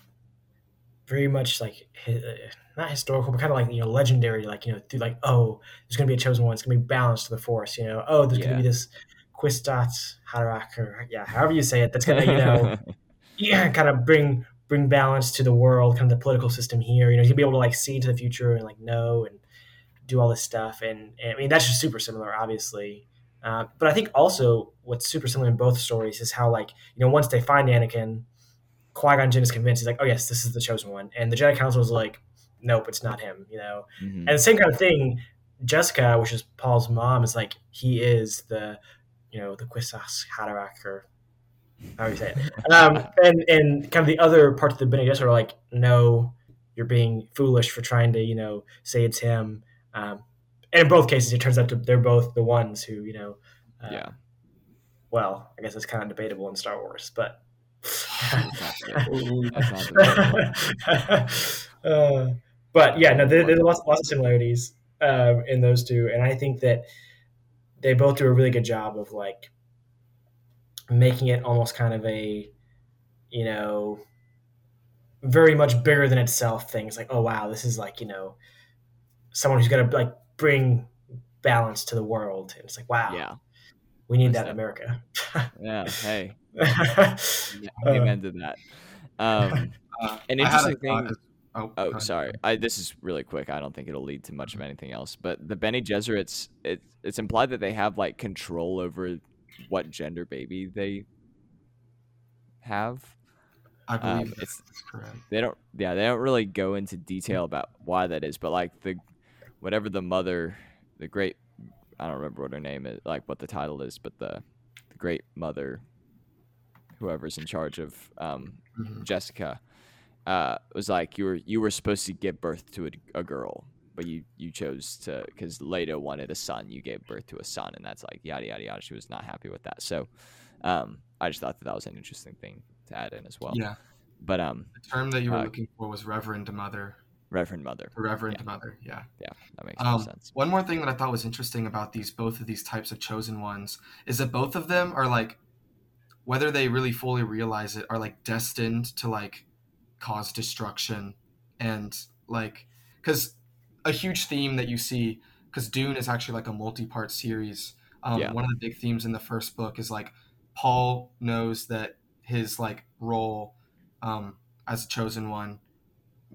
very much like hi- uh, not historical, but kind of like you know, legendary. Like you know, through like oh, there's gonna be a chosen one. It's gonna be balanced to the force. You know, oh, there's Yeah. gonna be this Quistat Haderach, or yeah, however you say it. That's gonna you know, yeah, kind of bring bring balance to the world, kind of the political system here. You know, he'll be able to like see into the future and like know and do all this stuff. And, and I mean, that's just super similar, obviously. Uh, but I think also what's super similar in both stories is how like you know once they find Anakin, Qui Gon Jinn is convinced he's like, oh yes, this is the chosen one, and the Jedi Council is like, nope, it's not him. You know, Mhm. and the same kind of thing. Jessica, which is Paul's mom, is like he is the, you know, the Quisas Haderach or how do you say it? Um, and and kind of the other parts of the Bene Gesserit are like, no, you're being foolish for trying to you know say it's him. Um, and in both cases, it turns out to, they're both the ones who you know. Uh, yeah. Well, I guess it's kind of debatable in Star Wars, but. Uh, but yeah, no, there, there's lots, lots of similarities um, in those two, and I think that they both do a really good job of like making it almost kind of a, you know, very much bigger than itself thing. It's like, oh wow, this is like you know, someone who's gonna like bring balance to the world, and it's like, wow, Yeah. we need That's that in. America. Yeah. Hey. Uh, Amen to that. Um, uh, An I had a interesting thing- Oh, Oh, sorry. I, this is really quick. I don't think it'll lead to much of anything else. But the Bene Gesserits, it, it's implied that they have like control over what gender baby they have. I believe um, that's it's- correct. They don't. Yeah, they don't really go into detail about why that is. But like the, whatever the mother, the great, I don't remember what her name is, like what the title is, but the, the great mother, whoever's in charge of um, Mhm. Jessica uh, was like you were you were supposed to give birth to a, a girl, but you you chose to because Leto wanted a son. You gave birth to a son, and that's like yada yada yada. She was not happy with that. So um, I just thought that that was an interesting thing to add in as well. Yeah, But um, the term that you were uh, looking for was Reverend Mother. Reverend Mother, The Reverend Mother, yeah. yeah, that makes Um, sense. one more thing that I thought was interesting about these both of these types of chosen ones is that both of them are like whether they really fully realize it, are like destined to like cause destruction and like because a huge theme that you see because Dune is actually like a multi-part series. Um, Yeah. One of the big themes in the first book is like Paul knows that his like role um, as a chosen one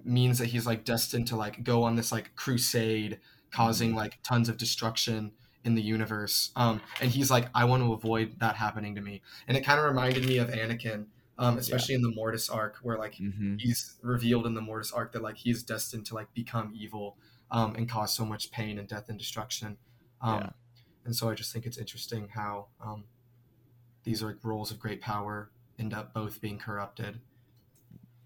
means that he's like destined to like go on this like crusade, causing like tons of destruction in the universe. Um, and he's like, I want to avoid that happening to me. And it kind of reminded me of Anakin, um, especially in the Mortis arc, where like hmm he's revealed in the Mortis arc that like he's destined to like become evil um, and cause so much pain and death and destruction. Um, Yeah. And so I just think it's interesting how um, these like roles of great power end up both being corrupted.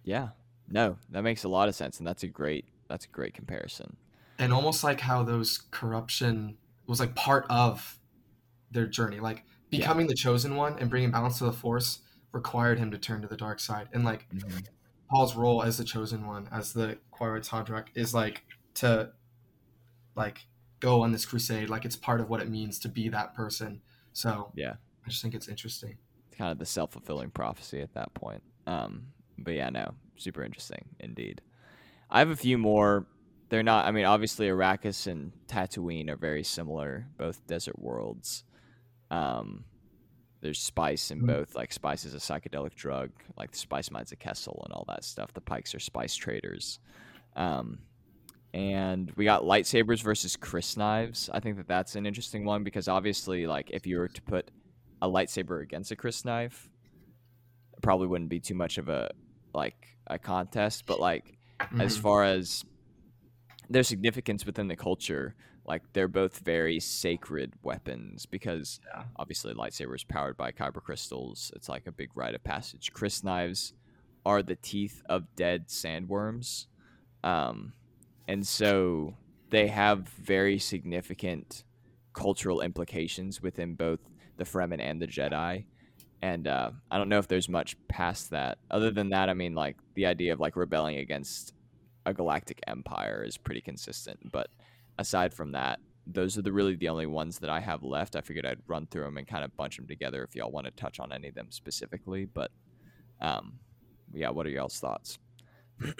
Yeah. No, that makes a lot of sense, and that's a great that's a great comparison. And almost like how those corruption was like part of their journey. Like Yeah. becoming the chosen one and bringing balance to the force required him to turn to the dark side. And like Mhm. Paul's role as the chosen one, as the Quirrell Todrak, is like to like go on this crusade. Like it's part of what it means to be that person. So Yeah. I just think it's interesting. It's kind of the self fulfilling prophecy at that point. Um, but yeah, no, super interesting indeed. I have a few more. They're not. I mean, obviously, Arrakis and Tatooine are very similar, both desert worlds. Um, there's spice in Mhm. both. Like spice is a psychedelic drug, like the spice mines of Kessel and all that stuff. The Pikes are spice traders. Um, and we got lightsabers versus crysknives. I think that that's an interesting one because obviously, like, if you were to put a lightsaber against a crysknife, it probably wouldn't be too much of a like a contest. But like, as Mhm. far as their significance within the culture, like they're both very sacred weapons because Yeah. obviously lightsabers powered by kyber crystals. It's like a big rite of passage. crysknives are the teeth of dead sandworms, um, and so they have very significant cultural implications within both the Fremen and the Jedi. And uh, I don't know if there's much past that. Other than that, I mean, like the idea of like rebelling against a galactic empire is pretty consistent. But aside from that, those are the really the only ones that I have left. I figured I'd run through them and kind of bunch them together if y'all want to touch on any of them specifically. But um, yeah, what are y'all's thoughts?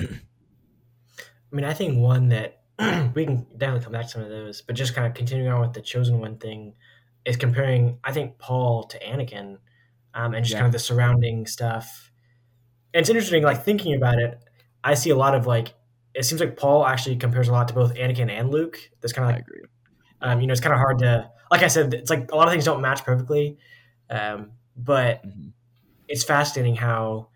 I mean, I think one that we can definitely come back to some of those, but just kind of continuing on with the chosen one thing is comparing, I think, Paul to Anakin um, and just Yeah. kind of the surrounding stuff. And it's interesting, like thinking about it, I see a lot of like, it seems like Paul actually compares a lot to both Anakin and Luke. That's kind of I like, agree. um, you know, it's kind of hard to, like I said, it's like a lot of things don't match perfectly. Um, but Mhm. it's fascinating how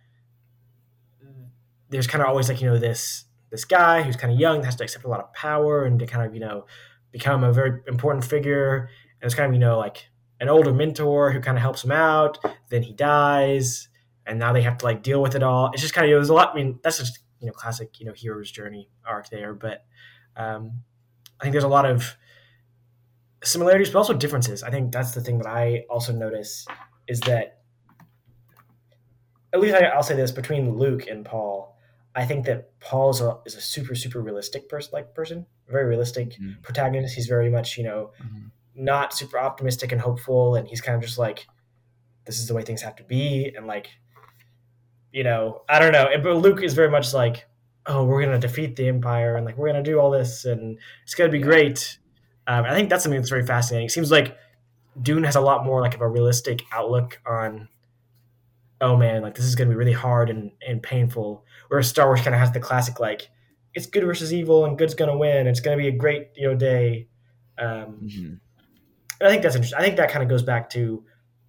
there's kind of always like you know this this guy who's kind of young has to accept a lot of power and to kind of you know become a very important figure and it's kind of you know like an older mentor who kind of helps him out then he dies and now they have to like deal with it all it's just kind of you know, there's a lot i mean that's just you know classic you know hero's journey arc there but um i think there's a lot of similarities but also differences i think that's the thing that i also notice is that at least I, I'll say this between Luke and Paul, I think that Paul is a, is a super super realistic person, like person, very realistic Mhm. protagonist. He's very much you know Mhm. not super optimistic and hopeful, and he's kind of just like this is the way things have to be, and like you know I don't know. But Luke is very much like oh we're gonna defeat the Empire and like we're gonna do all this and it's gonna be great. Um, I think that's something that's very fascinating. It seems like Dune has a lot more like of a realistic outlook on oh man, like this is gonna be really hard and, and painful. Whereas Star Wars kind of has the classic like it's good versus evil and good's gonna win. It's gonna be a great you know day. Um, Mhm. I think that's interesting. I think that kind of goes back to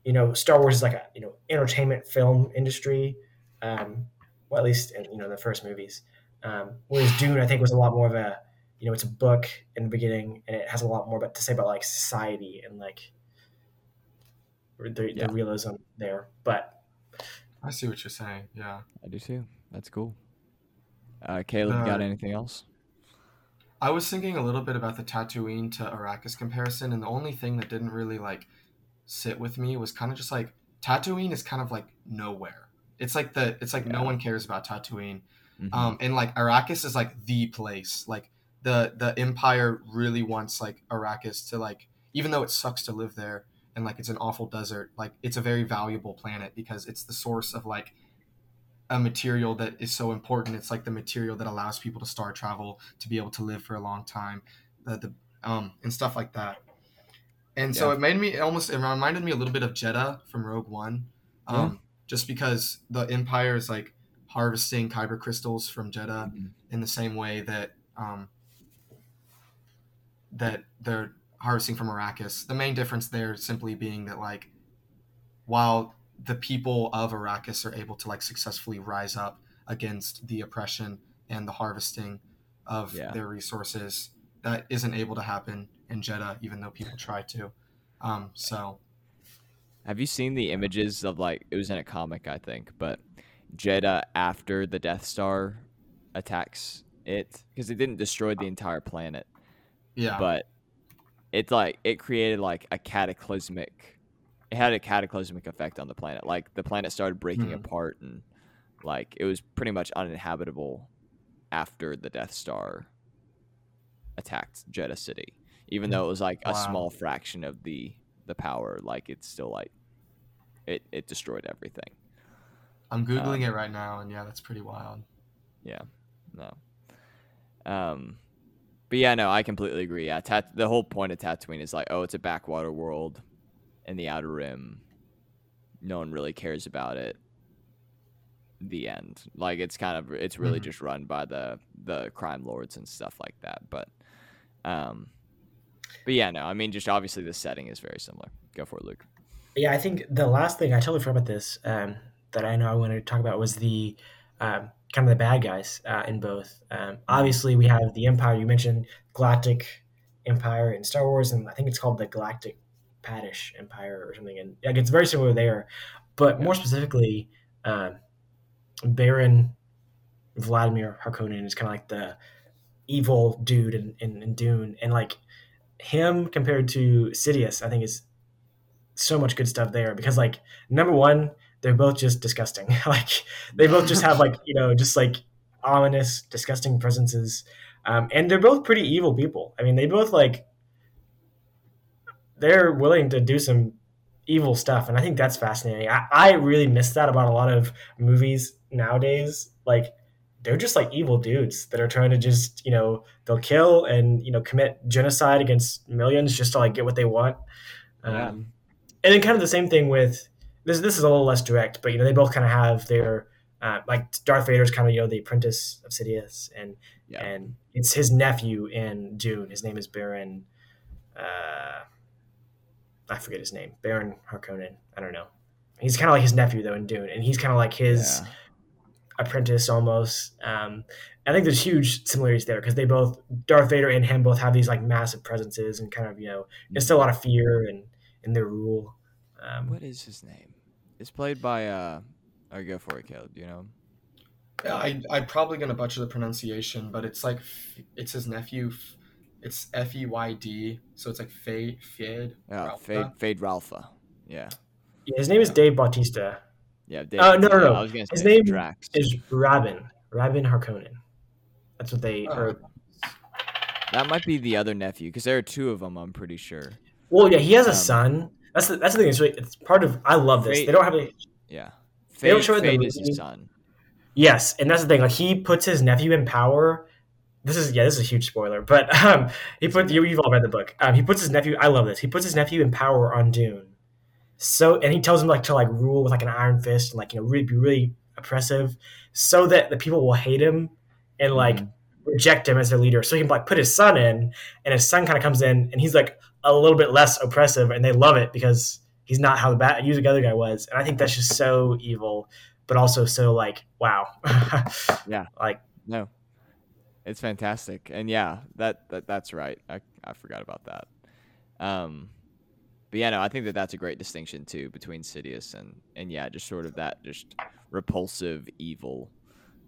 you know Star Wars is like a you know entertainment film industry. Um, well, at least in you know the first movies. Um, whereas Dune, I think, was a lot more of a you know it's a book in the beginning and it has a lot more about to say about like society and like the, Yeah. the realism there. But I see what you're saying. Yeah. I do too. That's cool. Uh, Caleb, got Uh, anything else? I was thinking a little bit about the Tatooine to Arrakis comparison, and the only thing that didn't really like sit with me was kind of just like Tatooine is kind of like nowhere. It's like the it's like no one cares about Tatooine. Mhm. Um, and like Arrakis is like the place. Like the the Empire really wants like Arrakis to like, even though it sucks to live there, and like it's an awful desert, like it's a very valuable planet because it's the source of like a material that is so important. It's like the material that allows people to star travel to be able to live for a long time, the, the um and stuff like that. And so Yeah. it made me it almost it reminded me a little bit of Jedha from Rogue One, um, just because the Empire is like harvesting kyber crystals from Jedha Mhm. in the same way that um, that they're harvesting from Arrakis. The main difference there simply being that like while the people of Arrakis are able to like successfully rise up against the oppression and the harvesting of Yeah. their resources, that isn't able to happen in Jedha, even though people try to. Um, so Have you seen the images of like it was in a comic, I think, but Jedha after the Death Star attacks it because it didn't destroy the entire planet, yeah, but it's like it created like a cataclysmic. It had a cataclysmic effect on the planet. Like the planet started breaking Mhm. apart and like it was pretty much uninhabitable after the Death Star attacked Jedha City. Even though it was like a small fraction of the the power, like it's still like it it destroyed everything. I'm googling um, it right now, and yeah, that's pretty wild. Yeah, no. Um, but yeah, no, I completely agree. Yeah, Tat- the whole point of Tatooine is like, oh, it's a backwater world in the Outer Rim. No one really cares about it. The end. Like it's kind of it's really Mhm. just run by the the crime lords and stuff like that. But, um, but yeah, no, I mean, just obviously the setting is very similar. Go for it, Luke. Yeah, I think the last thing I totally forgot about this um, that I know I wanted to talk about was the um, kind of the bad guys uh, in both. Um, obviously, we have the Empire. You mentioned Galactic Empire in Star Wars, and I think it's called the Galactic Padish Empire or something. And like it's very similar there, but more specifically, um, Baron Vladimir Harkonnen is kind of like the evil dude in, in, in Dune, and like him compared to Sidious, I think is so much good stuff there because like number one they're both just disgusting. Like they both just have like you know just like ominous disgusting presences. Um, and they're both pretty evil people. I mean they both like they're willing to do some evil stuff and i think that's fascinating. I, I really miss that about a lot of movies nowadays. Like they're just like evil dudes that are trying to just you know they'll kill and you know commit genocide against millions just to like get what they want. Um, and then kind of the same thing with this. This is a little less direct, but you know they both kind of have their uh, like Darth Vader's kind of you know the apprentice of Sidious, and Yeah. and it's his nephew in Dune. His name is Baron. Uh, I forget his name. Baron Harkonnen. I don't know. He's kind of like his nephew though in Dune, and he's kind of like his Yeah. apprentice almost. Um, I think there's huge similarities there because they both Darth Vader and him both have these like massive presences and kind of you know instill a lot of fear and in their rule. Um, What is his name? It's played by uh. Or go for it, Caleb. Do you know? him? Yeah, I, I'm probably gonna butcher the pronunciation, but it's like it's his nephew. It's F E Y D, so it's like Fade Fade. Yeah, Fade Fade Ralpha. Yeah. yeah, his name is Dave Bautista. Yeah. Dave Uh, no, no, no. I was gonna His name Drax. Is Rabin Rabin Harkonnen? That's what they. Oh. Or, That might be the other nephew because there are two of them. I'm pretty sure. well, yeah, he has a Um, son. That's the, that's the thing. It's really it's part of. I love this. Fate- They don't have a Yeah. They don't show it the is his son. Yes, and that's the thing. Like he puts his nephew in power. This is yeah, this is a huge spoiler, but um, he put you, you've all read the book. Um, he puts his nephew. I love this. He puts his nephew in power on Dune. So and he tells him like to like rule with like an iron fist and like you know really be really oppressive, so that the people will hate him and like reject him as their leader. So he can like put his son in, and his son kind of comes in and he's like a little bit less oppressive, and they love it because he's not how the bad usually the other guy was. And I think that's just so evil but also so like wow Yeah. like No. It's fantastic. And yeah, that, that that's right. I, I forgot about that. Um but yeah, no, I think that that's a great distinction too between Sidious and and yeah, just sort of that just repulsive evil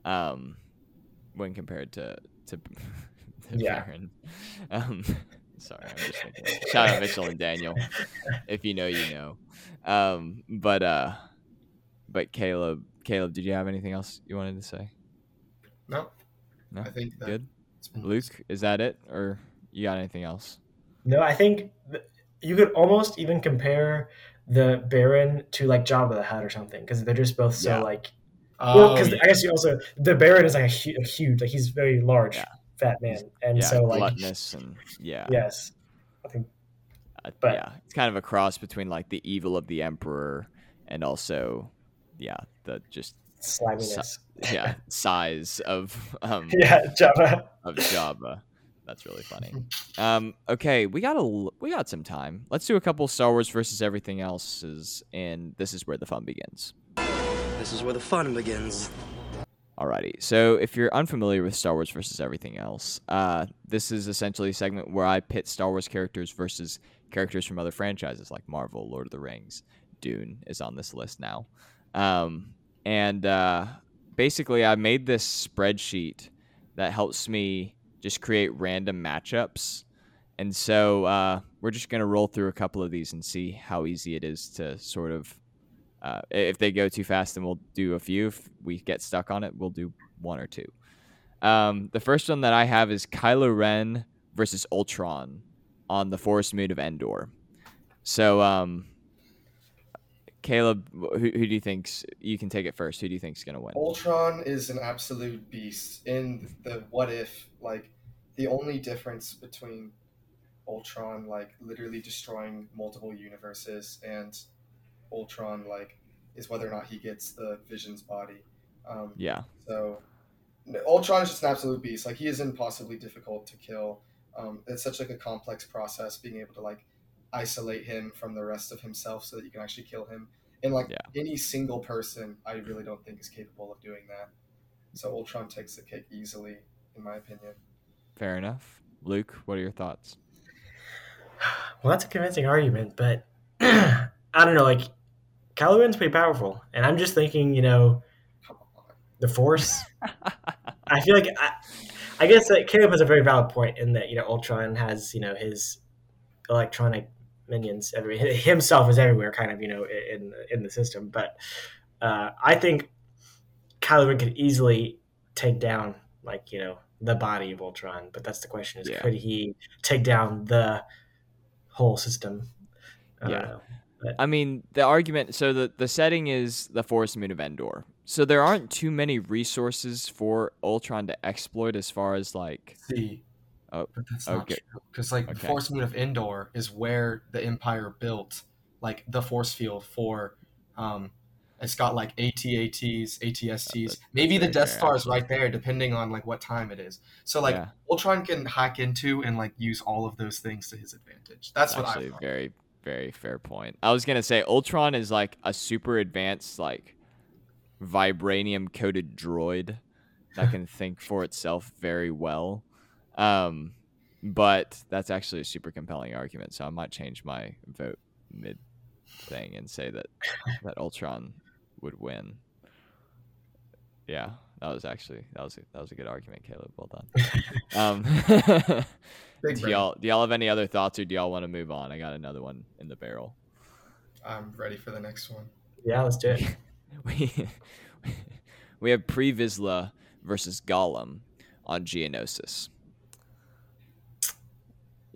um when compared to to, to Yeah. Baron. Um sorry, I'm just thinking. Shout out Mitchell and Daniel. If you know, you know. Um but uh but Caleb Caleb, did you have anything else you wanted to say? No, No? I think that Good. it's Luke, is that it, or you got anything else? no i think th- you could almost even compare the Baron to like Jabba the Hutt or something because they're just both so Yeah. like. Oh, well, because yeah. I guess you also the Baron is like a, hu- a huge, like he's very large, Yeah. Fat man, and yeah, so like gluttonous and yeah, yes, I think uh, but- yeah, it's kind of a cross between like the evil of the emperor and also, yeah, the just sliminess. yeah size of um yeah, Java of Java. That's really funny. Um, okay, we got a we got some time. Let's do a couple Star Wars versus everything else's, and this is where the fun begins. This is where the fun begins. Alrighty. So if you're unfamiliar with Star Wars versus everything else, uh, this is essentially a segment where I pit Star Wars characters versus characters from other franchises like Marvel, Lord of the Rings, Dune is on this list now. Um, and uh, basically, I made this spreadsheet that helps me just create random matchups. And so uh, we're just going to roll through a couple of these and see how easy it is to sort of uh, if they go too fast, then we'll do a few. If we get stuck on it, we'll do one or two. Um, the first one that I have is Kylo Ren versus Ultron on the Forest Moon of Endor. So, um, Caleb, who, who do you think's you can take it first? Who do you think's gonna win? Ultron is an absolute beast. In the what if, like, the only difference between Ultron, like, literally destroying multiple universes, and Ultron, like, is whether or not he gets the Vision's body. Um, Yeah, So, Ultron is just an absolute beast. Like, he is impossibly difficult to kill. Um, it's such like a complex process being able to like isolate him from the rest of himself so that you can actually kill him. And like Yeah. any single person, I really don't think is capable of doing that. So Ultron takes the cake easily, in my opinion. fair enough. Luke, what are your thoughts? Well, that's a convincing argument, but I don't know. Like, Kylo Ren's pretty powerful, and I'm just thinking, you know, the Force. I feel like I, I guess that Caleb has a very valid point in that you know Ultron has you know his electronic minions every himself is everywhere, kind of you know in in the system. But uh, I think Kylo Ren could easily take down like you know the body of Ultron. But that's the question: is Yeah. could he take down the whole system? I don't Yeah. know. I mean, the argument. So the the setting is the Forest Moon of Endor. So there aren't too many resources for Ultron to exploit as far as like See. Oh, but that's not okay. true. Because like the Force Moon of Endor is where the Empire built like the force field for. Um, it's got like AT-ATs, ATSTs. that's Maybe the Death Star is right there, depending on like what time it is. So like Yeah. Ultron can hack into and like use all of those things to his advantage. That's what actually I a thought. very very fair point. I was gonna say Ultron is like a super advanced like vibranium coated droid that can think for itself very well. Um, but that's actually a super compelling argument. So I might change my vote mid thing and say that that Ultron would win. Yeah, that was actually that was a, that was a good argument, Caleb. Well done. Um, Big do y'all do y'all have any other thoughts, or do y'all want to move on? I got another one in the barrel. I'm ready for the next one. Yeah, let's do it. We we have Pre Vizsla versus Gollum on Geonosis.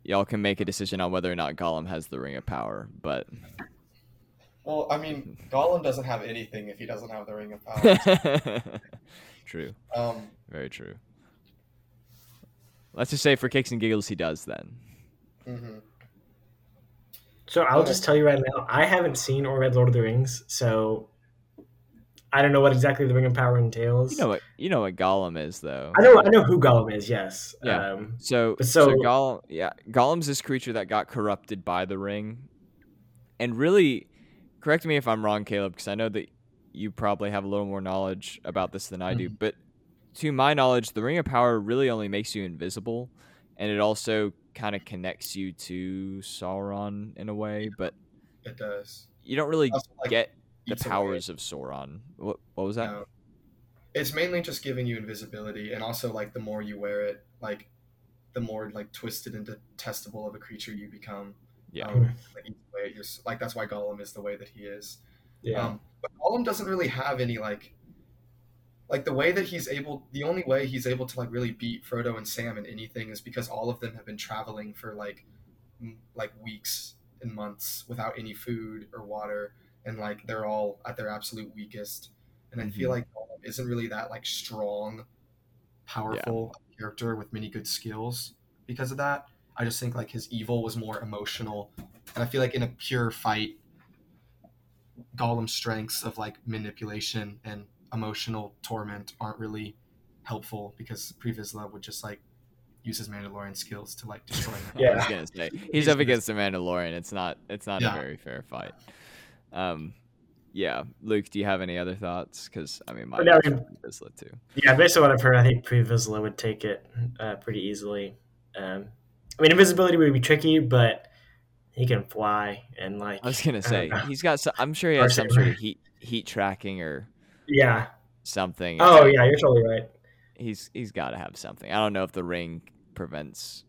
Y'all can make a decision on whether or not Gollum has the Ring of Power, but Well, I mean, Gollum doesn't have anything if he doesn't have the Ring of Power. true, um, very true. Let's just say for kicks and giggles, he does then. mhm. So I'll just tell you right now, I haven't seen or read Lord of the Rings, so I don't know what exactly the Ring of Power entails. You know what? You know what Gollum is, though. I know I know who Gollum is. Yes. Yeah. Um, So, so, so- Gollum, yeah, Gollum's this creature that got corrupted by the ring, and really, correct me if I'm wrong, Caleb, because I know that you probably have a little more knowledge about this than I do. Mm-hmm. But to my knowledge, the Ring of Power really only makes you invisible, and it also kind of connects you to Sauron in a way. But it does. you don't really Also, like, get the eats away. powers of Sauron. What, what was that? No. It's mainly just giving you invisibility, and also like the more you wear it, like the more like twisted and detestable of a creature you become. Yeah. Um, like, way you're, like that's why Gollum is the way that he is. yeah. Um, but Gollum doesn't really have any like, like the way that he's able. The only way he's able to like really beat Frodo and Sam in anything is because all of them have been traveling for like, m- like weeks and months without any food or water, and like they're all at their absolute weakest. And I feel Mhm. like Gollum isn't really that like strong, powerful character with many good skills because of that. I just think like his evil was more emotional, and I feel like in a pure fight, Gollum's strengths of like manipulation and emotional torment aren't really helpful because Pre Vizsla would just like use his Mandalorian skills to like destroy him. Yeah. I was gonna say he's He's up just- against the Mandalorian. It's not. It's not Yeah. a very fair fight. Um, yeah. Luke, do you have any other thoughts? Because I mean, my But now vote's Vizsla too. Yeah, based on what I've heard, I think Pre Vizsla would take it uh, pretty easily. Um, I mean, invisibility would be tricky, but he can fly and like. I was gonna don't say he's got. So, I'm sure he has some Dark sort of heat heat tracking or Yeah. something. Oh yeah, you're totally right. he's he's got to have something. I don't know if the ring prevents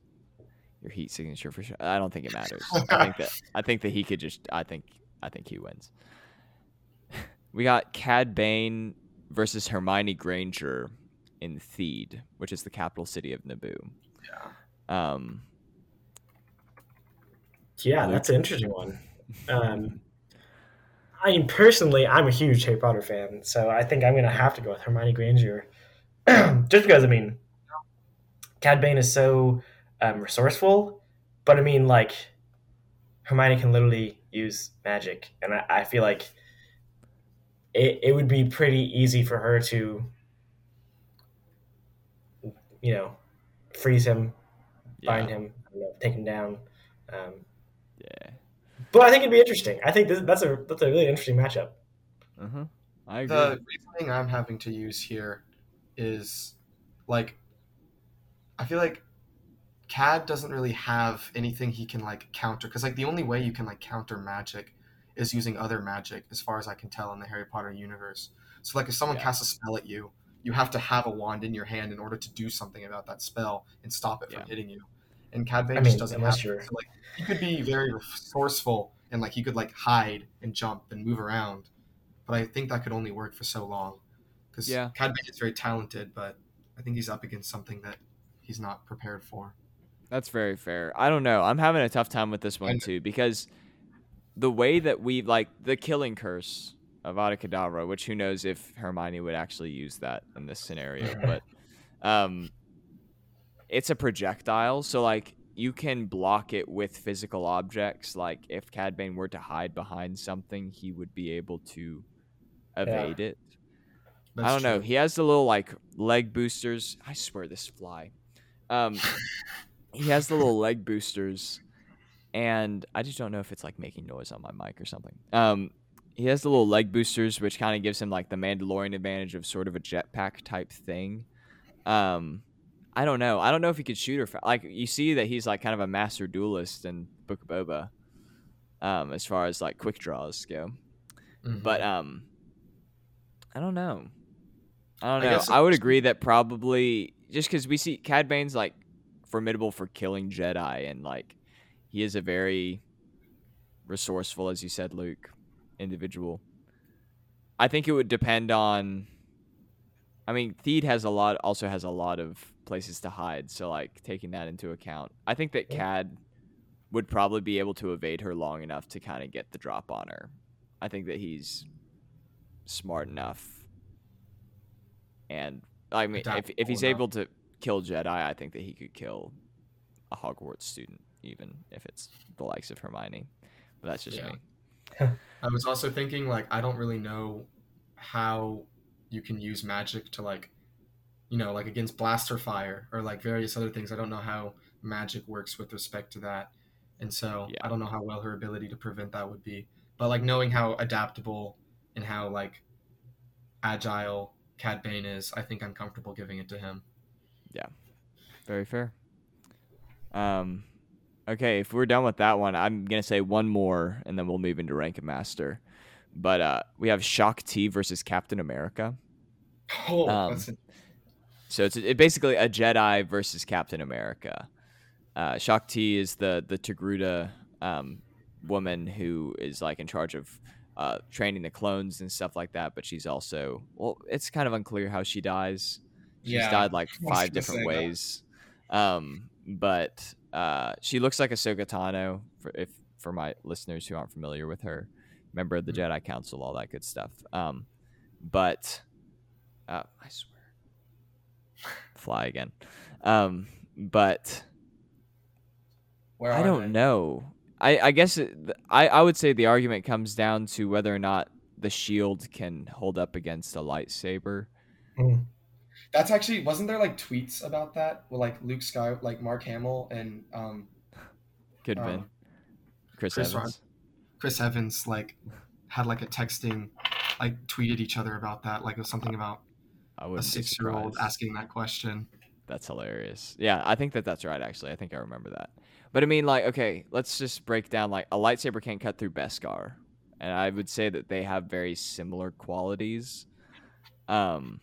your heat signature for sure. I don't think it matters. I think that I think that he could just. I think I think he wins. We got Cad Bane versus Hermione Granger in Theed, which is the capital city of Naboo. Yeah. Um, Yeah, that's an interesting one. Um, I mean, personally, I'm a huge Harry Potter fan, so I think I'm gonna have to go with Hermione Granger, just because I mean, Cad Bane is so um, resourceful, but I mean, like, Hermione can literally use magic, and I, I feel like it, it would be pretty easy for her to, you know, freeze him, yeah, bind him, you know, take him down. Um, yeah. But I think it'd be interesting. I think this, that's a that's a really interesting matchup. Uh-huh. I agree. The reasoning I'm having to use here is like I feel like Cad doesn't really have anything he can like counter because like the only way you can like counter magic is using other magic as far as I can tell in the Harry Potter universe. So like if someone Yeah. casts a spell at you, you have to have a wand in your hand in order to do something about that spell and stop it from hitting you. And Cad Bane I just doesn't unless have you're- so, like he could be very resourceful and like he could like hide and jump and move around, but I think that could only work for so long because Yeah. Cad Bane is very talented, but I think he's up against something that he's not prepared for. That's very fair. I don't know. I'm having a tough time with this one too because the way that we like the killing curse of Avada Kedavra, which who knows if Hermione would actually use that in this scenario, but um, it's a projectile, so like you can block it with physical objects. Like if Cad Bane were to hide behind something, he would be able to evade it. I don't know. He has the little like leg boosters. I swear this fly. Um, he has the little leg boosters, and I just don't know if it's like making noise on my mic or something. Um, he has the little leg boosters, which kind of gives him like the Mandalorian advantage of sort of a jetpack type thing. Um, I don't know. I don't know if he could shoot or like you see that he's like kind of a master duelist in Book of Boba. Um, as far as like quick draws go, Mhm. but um, I don't know. I don't know. guess I would agree that probably just because we see Cad Bane's like formidable for killing Jedi, and like he is a very resourceful, as you said, Luke, individual. I think it would depend on. I mean, Theed has a lot, also has a lot of places to hide. So, like taking that into account, I think that Cad would probably be able to evade her long enough to kind of get the drop on her. I think that he's smart enough, and I mean, if if he's enough. able to kill Jedi, I think that he could kill a Hogwarts student, even if it's the likes of Hermione. But that's just Yeah. me. I was also thinking like I don't really know how you can use magic to like you know like against blaster fire or like various other things. I don't know how magic works with respect to that. And so Yeah. I don't know how well her ability to prevent that would be. But like knowing how adaptable and how like agile Cad Bane is, I think I'm comfortable giving it to him. Yeah very fair. Um, okay, if we're done with that one, I'm gonna say one more, and then we'll move into Rank of Master. But uh, we have Shaak Ti versus Captain America. Oh, Um, So it's it basically a Jedi versus Captain America. Uh, Shaak Ti is the the Togruta um, woman who is like in charge of uh, training the clones and stuff like that. But she's also well, it's kind of unclear how she dies. She's Yeah, died like five different ways. Um, but uh, she looks like Ahsoka Tano for if for my listeners who aren't familiar with her, member of the Jedi Council, all that good stuff. Um, but uh, I swear, fly again. Um, but Where I don't they? know. I I guess it, I I would say the argument comes down to whether or not the shield can hold up against a lightsaber. Mm. That's actually wasn't there like tweets about that? Well, like Luke Sky, like Mark Hamill and um, Could have Um, been Chris, Chris Evans. Chris Evans like had like a texting, like tweeted each other about that. Like it was something about I a wouldn't be six-year-old asking that question. That's hilarious. Yeah, I think that that's right. Actually, I think I remember that. But I mean, like, okay, let's just break down. Like, a lightsaber can't cut through Beskar, and I would say that they have very similar qualities. Um,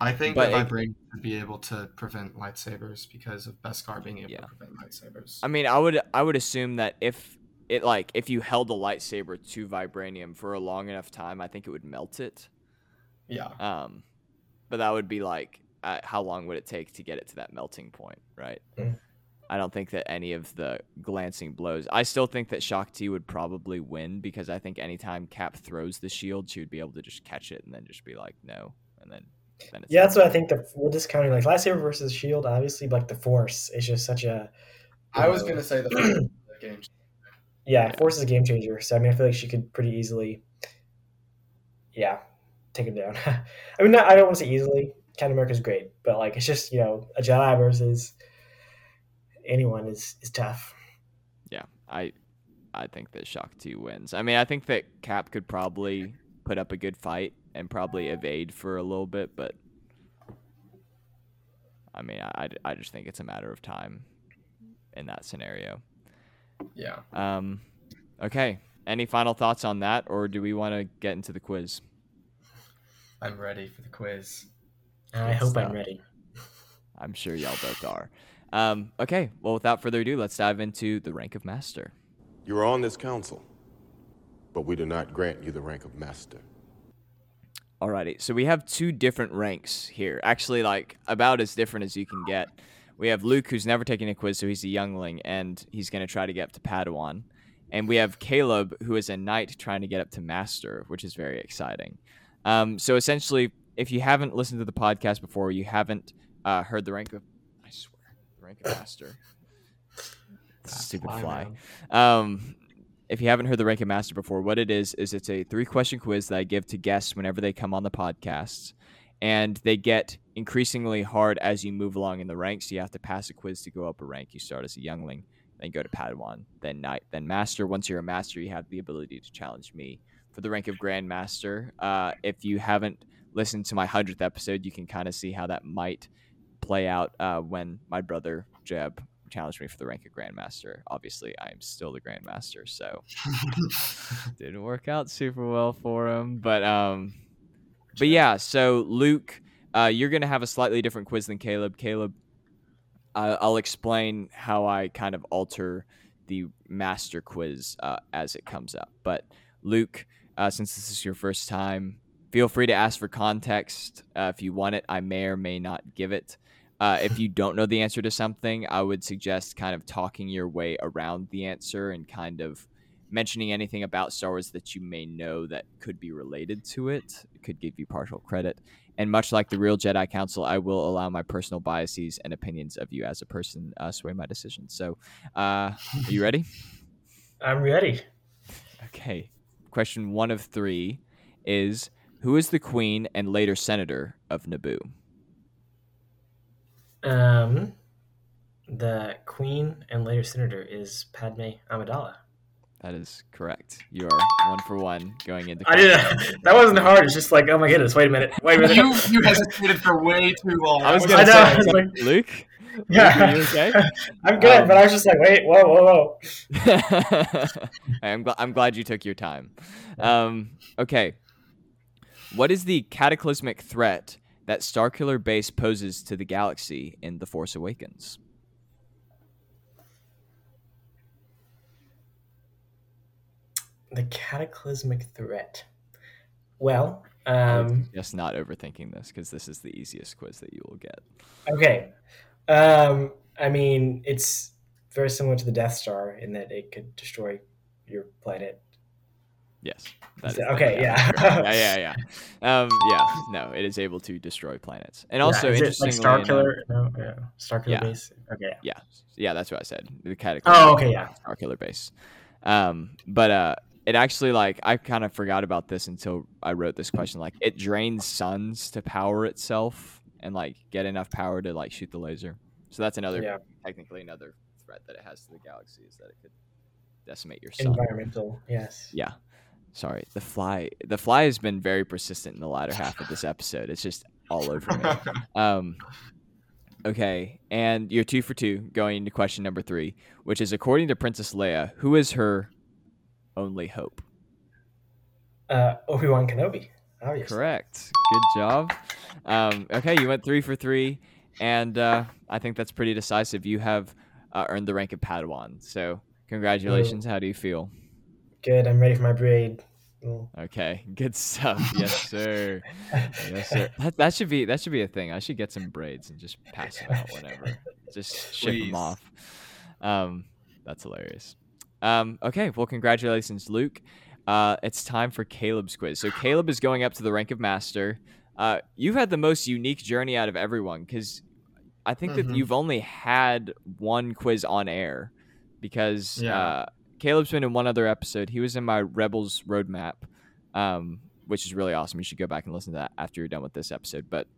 I think But the vibranium would be able to prevent lightsabers because of Beskar being able Yeah. to prevent lightsabers. I mean, I would I would assume that if it like if you held a lightsaber to vibranium for a long enough time, I think it would melt it. yeah, Um, but that would be like, uh, how long would it take to get it to that melting point, right? Mm. I don't think that any of the glancing blows. I still think that Shaak Ti would probably win because I think anytime Cap throws the shield, she would be able to just catch it and then just be like, no, and then then it's Yeah, that's what I think. The we're discounting like lightsaber versus shield. Obviously, but like the force is just such a I was uh, gonna say the the game. yeah, Yeah. force is a game changer. So I mean, I feel like she could pretty easily, yeah, take him down. I mean, not, I don't want to say easily. Captain America's great, but like it's just you know a Jedi versus anyone is is tough. yeah, I I think that Shaak Ti wins. I mean, I think that Cap could probably put up a good fight and probably evade for a little bit, but I mean, I, I, I just think it's a matter of time in that scenario. Yeah, Um, okay. Any final thoughts on that, or do we want to get into the quiz? I'm ready for the quiz. I hope stuff. I'm ready. I'm sure y'all both are. Um, okay. Well, without further ado, let's dive into the rank of master. You are on this council, but we do not grant you the rank of master. Alrighty, so we have two different ranks here. Actually, like about as different as you can get. We have Luke, who's never taken a quiz, so he's a youngling, and he's going to try to get up to Padawan. And we have Caleb, who is a knight trying to get up to master, which is very exciting. Um, so essentially, if you haven't listened to the podcast before, you haven't uh, heard the rank of, I swear, the rank of master. Stupid fly. Um, if you haven't heard the rank of master before, what it is is it's a three question quiz that I give to guests whenever they come on the podcast, and they get increasingly hard as you move along in the ranks. You have to pass a quiz to go up a rank. You start as a youngling, then go to Padawan, then knight, then master. Once you're a master, you have the ability to challenge me for the rank of grandmaster. Uh, if you haven't listened to my hundredth episode, you can kind of see how that might play out uh, when my brother Jeb challenged me for the rank of Grandmaster. Obviously, I am still the Grandmaster, so didn't work out super well for him. But um, but yeah. So Luke, uh, you're gonna have a slightly different quiz than Caleb. Caleb, uh, I'll explain how I kind of alter the master quiz uh, as it comes up. But Luke, uh, since this is your first time, feel free to ask for context uh, if you want it. I may or may not give it. Uh, if you don't know the answer to something, I would suggest kind of talking your way around the answer and kind of mentioning anything about Star Wars that you may know that could be related to it. It could give you partial credit. And much like the real Jedi Council, I will allow my personal biases and opinions of you as a person uh, sway my decision. So, uh, are you ready? I'm ready. Okay. Question one of three is Who is the queen and later senator of Naboo? Um, the queen and later senator is Padme Amidala. That is correct. You are one for one going into. I didn't. That wasn't hard. It's just like, oh my goodness. Wait a minute. Wait a minute. you you hesitated for way too long. I was gonna say, I like, like- Luke. Yeah. Are you okay? I'm good, Um, but I was just like, wait, whoa, whoa, whoa. I'm, gl- I'm glad you took your time. Um, okay. What is the cataclysmic threat that Starkiller Base poses to the galaxy in The Force Awakens? The cataclysmic threat. Well, um, Just not overthinking this because this is the easiest quiz that you will get. okay. Um, I mean, it's very similar to the Death Star in that it could destroy your planet. Yes. Is- okay, yeah. yeah. yeah, yeah. Um, yeah, no, it is able to destroy planets. And also, yeah, interestingly like Star enough- Killer? No, yeah, Star Killer Yeah. base. Okay, yeah. Yeah, yeah, that's what I said. The cataclysm. Oh, okay, yeah. Star Killer base. Um, but uh, it actually like I kind of forgot about this until I wrote this question. Like, it drains suns to power itself and like get enough power to like shoot the laser. So that's another Yeah. technically another threat that it has to the galaxy is that it could decimate your sun. Environmental, yes. Yeah. Sorry. The fly the fly has been very persistent in the latter half of this episode. It's just all over me. Um Okay, and you're two for two going into question number three, which is according to Princess Leia, who is her only hope? Uh, Obi Wan Kenobi, Correct. Good job. Um, okay, you went three for three, and uh, I think that's pretty decisive. You have uh, earned the rank of Padawan. So congratulations. How do you feel? Good. I'm ready for my braid. Mm. Okay, good stuff. Yes, sir. yes, sir. That, that should be that should be a thing. I should get some braids and just pass them out whenever. Just ship Please. them off. Um, that's hilarious. Um, okay, well, congratulations, Luke. Uh, it's time for Caleb's quiz. So Caleb is going up to the rank of master. Uh, you've had the most unique journey out of everyone because I think that Mhm. you've only had one quiz on air because Yeah. uh, Caleb's been in one other episode. He was in my Rebels roadmap, um, which is really awesome. You should go back and listen to that after you're done with this episode. But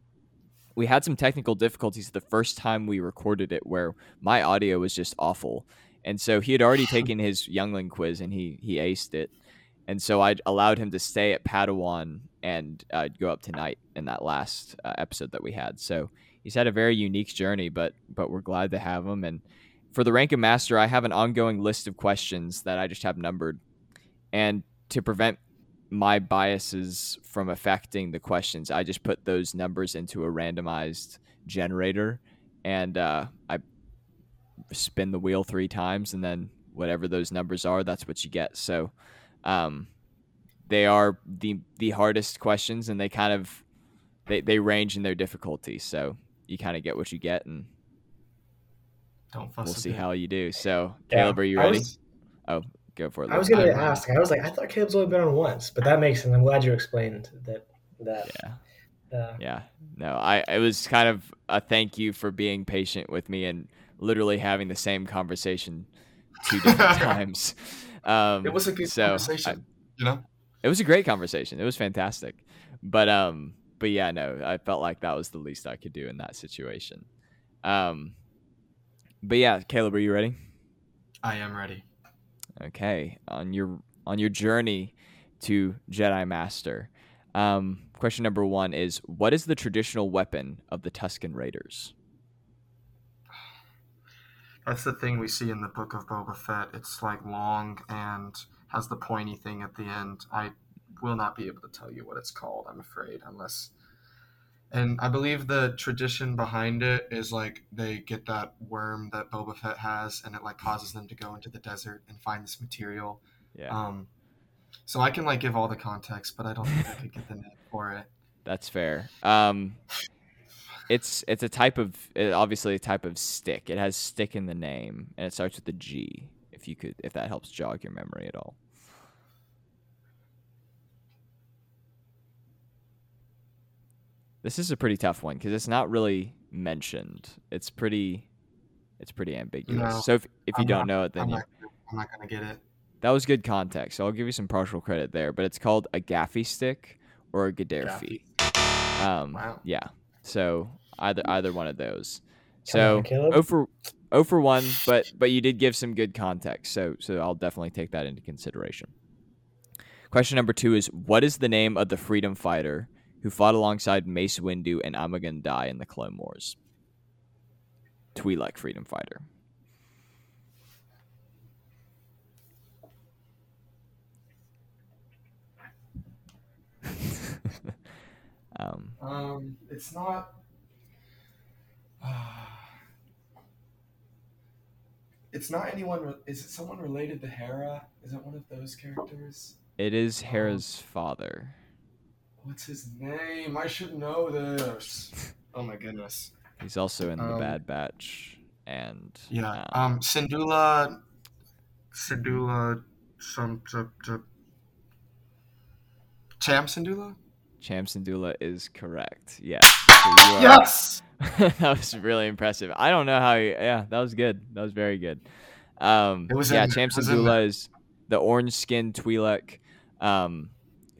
we had some technical difficulties the first time we recorded it where my audio was just awful. And so he had already taken his Youngling quiz and he he aced it. And so I allowed him to stay at Padawan and uh, go up tonight in that last uh, episode that we had. So he's had a very unique journey, but but we're glad to have him. And for the rank of master, I have an ongoing list of questions that I just have numbered. And to prevent my biases from affecting the questions, I just put those numbers into a randomized generator, and uh, I spin the wheel three times, and then whatever those numbers are, that's what you get. So, um, they are the the hardest questions, and they kind of they they range in their difficulty. So you kind of get what you get, and Don't fuss. we'll see bit. how you do. So, Yeah, Caleb, are you ready? was- Oh, go for it. I was gonna I'm ask. I was like, I thought Caleb's only been on once, but that makes sense. I'm glad you explained that. That. Yeah. Uh, Yeah. No, I it was kind of a thank you for being patient with me and literally having the same conversation two different times. Um, It was a good so I- conversation. you know. it was a great conversation. It was fantastic. But um but yeah, no, I felt like that was the least I could do in that situation. Um but yeah, Caleb, are you ready? I am ready. Okay, on your on your journey to Jedi Master. Um, question number one is: What is the traditional weapon of the Tusken Raiders? That's the thing we see in the book of Boba Fett. It's like long and has the pointy thing at the end. I will not be able to tell you what it's called, I'm afraid, unless. And I believe the tradition behind it is like they get that worm that Boba Fett has, and it like causes them to go into the desert and find this material. Yeah, Um, so I can like give all the context, but I don't think I could get the name for it. that's fair. Um, it's it's a type of obviously a type of stick. It has stick in the name, and it starts with a G. If you could, if that helps jog your memory at all. This is a pretty tough one because it's not really mentioned. It's pretty, it's pretty ambiguous. No, so if if you I'm don't not- know it, then I'm you, not, I'm not gonna get it. that was good context. So I'll give you some partial credit there. But it's called a gaffi stick or a gaderffii. Um, Wow. Yeah. So either either one of those. So oh for oh for one, but but you did give some good context. So so I'll definitely take that into consideration. Question number two is what is the name of the freedom fighter who fought alongside Mace Windu and Ima-Gun Di in the Clone Wars? Twi'lek freedom fighter. Um, Um, it's not. it's not anyone. Is it someone related to Hera? Is it one of those characters? it is Hera's father. What's his name? I should know this. Oh my goodness. He's also in the Um, Bad Batch. and Yeah. um, Um, Syndulla, Syndulla, some, some, some Cham Syndulla. Cham Syndulla is correct. Yes. So Yes. that was really impressive. I don't know how. You, yeah, that was good. That was very good. Um, It was yeah, in- Cham it was Syndulla is the orange-skinned Twi'lek, um,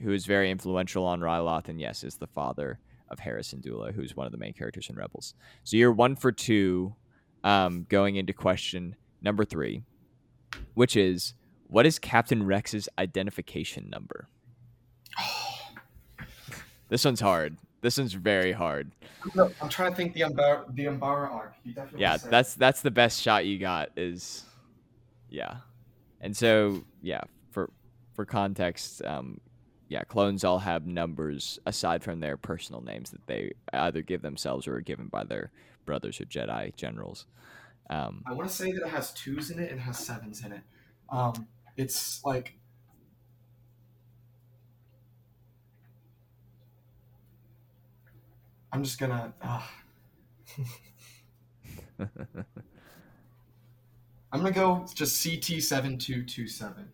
who is very influential on Ryloth, and yes, is the father of Hera Syndulla, who's one of the main characters in Rebels. So you're one for two, um, going into question number three, which is what is Captain Rex's identification number? This one's hard. This one's very hard. No, I'm trying to think the Umbara, the Umbara arc. Yeah said- that's that's the best shot you got is yeah and so yeah for for context um yeah clones all have numbers aside from their personal names that they either give themselves or are given by their brothers or jedi generals um I want to say that it has twos in it and has sevens in it. Um, it's like I'm just gonna. Uh, I'm gonna go just CT seven two two seven.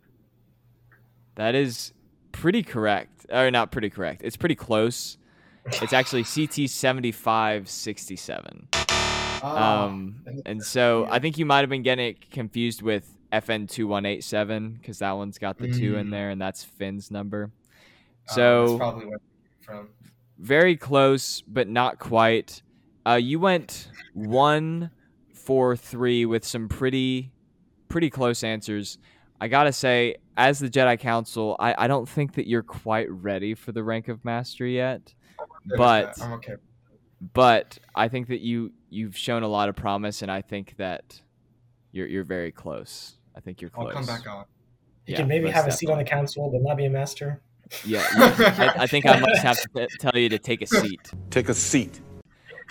that is pretty correct or not pretty correct it's pretty close it's actually ct 7567 Ah, Um, and so I think you might have been getting it confused with FN two one eight seven because that one's got the two in Mm. there, and that's Finn's number. So that's probably where from. Very close, but not quite. Uh, you went one, four, three with some pretty, pretty close answers. I gotta say, as the Jedi Council, I, I don't think that you're quite ready for the rank of Master yet. Good with But. I'm okay. but I think that you you've shown a lot of promise, and I think that you're you're very close. I think you're close. I'll close. come back on. You Yeah, can maybe have a seat on the council, but not be a master. Yeah, yeah. I, I think I must have to t- tell you to take a seat. Take a seat.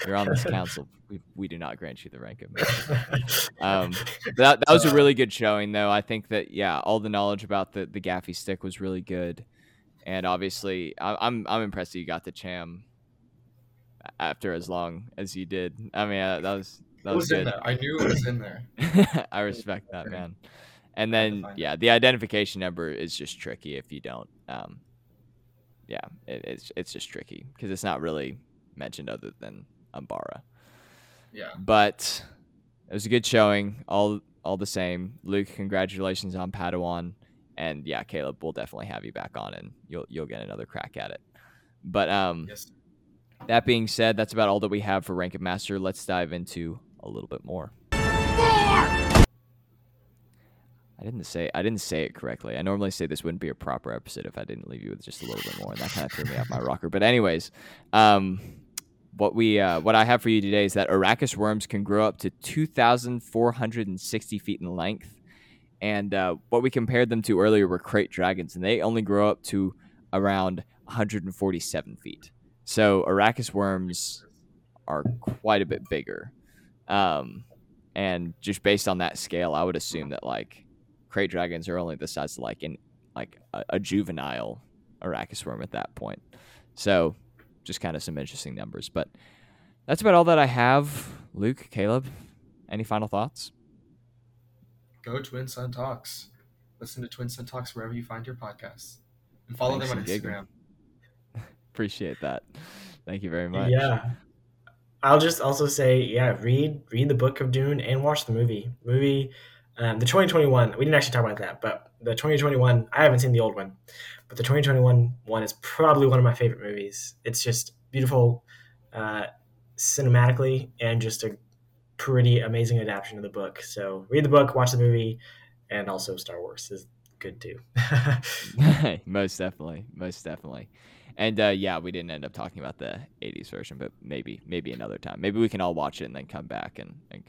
You're on this council. We, we do not grant you the rank of master. Um, but that, that was a really good showing, though. I think that yeah, all the knowledge about the the gaffi stick was really good, and obviously, I, I'm I'm impressed that you got the cham after as long as you did. I mean, uh, that was that was was good. I knew it was in there. I respect that, man. And then, yeah, the identification number is just tricky if you don't. Um, yeah, it, it's it's just tricky because it's not really mentioned other than Umbara. Yeah. But it was a good showing, all all the same. Luke, congratulations on Padawan, and yeah, Caleb, we'll definitely have you back on, and you'll you'll get another crack at it. But um, Yes. that being said, that's about all that we have for Rank of Master. Let's dive into a little bit more. I didn't say I didn't say it correctly. I normally say this wouldn't be a proper episode if I didn't leave you with just a little bit more, and that kind of threw me off my rocker. But anyways, um, what we uh, what I have for you today is that Arrakis worms can grow up to two thousand four hundred and sixty feet in length, and uh, what we compared them to earlier were krayt dragons, and they only grow up to around one hundred and forty-seven feet. So Arrakis worms are quite a bit bigger, um, and just based on that scale, I would assume that like krayt dragons are only the size of like in like a, a juvenile Arrakis worm at that point. So just kind of some interesting numbers, but that's about all that I have. Luke, Caleb, any final thoughts? Go Twin Sun Talks. Listen to Twin Sun Talks wherever you find your podcasts. And follow Thanks them on. Instagram. Appreciate that. Thank you very much. Yeah. I'll just also say, yeah, read read the book of Dune and watch the movie. Movie, um, the 2021. We didn't actually talk about that, but the 2021. I haven't seen the old one, but the 2021 one is probably one of my favorite movies. It's just beautiful, uh, cinematically, and just a pretty amazing adaptation of the book. So read the book, watch the movie, and also Star Wars is good too. most definitely, most definitely. And uh, yeah, we didn't end up talking about the '80s version, but maybe, maybe another time. Maybe we can all watch it and then come back and and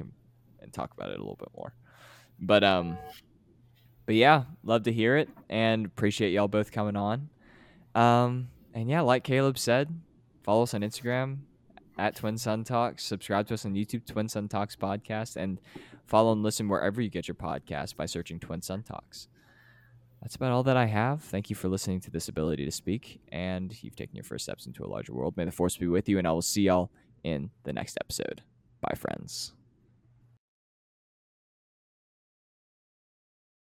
and talk about it a little bit more. But um, but yeah, love to hear it and appreciate y'all both coming on. Um, and yeah, like Caleb said, follow us on Instagram at Twin Sun Talks. Subscribe to us on YouTube, Twin Sun Talks Podcast, and follow and listen wherever you get your podcast by searching Twin Sun Talks. That's about all that I have. Thank you for listening to this ability to speak, and you've taken your first steps into a larger world. May the force be with you, and I will see y'all in the next episode. Bye, friends.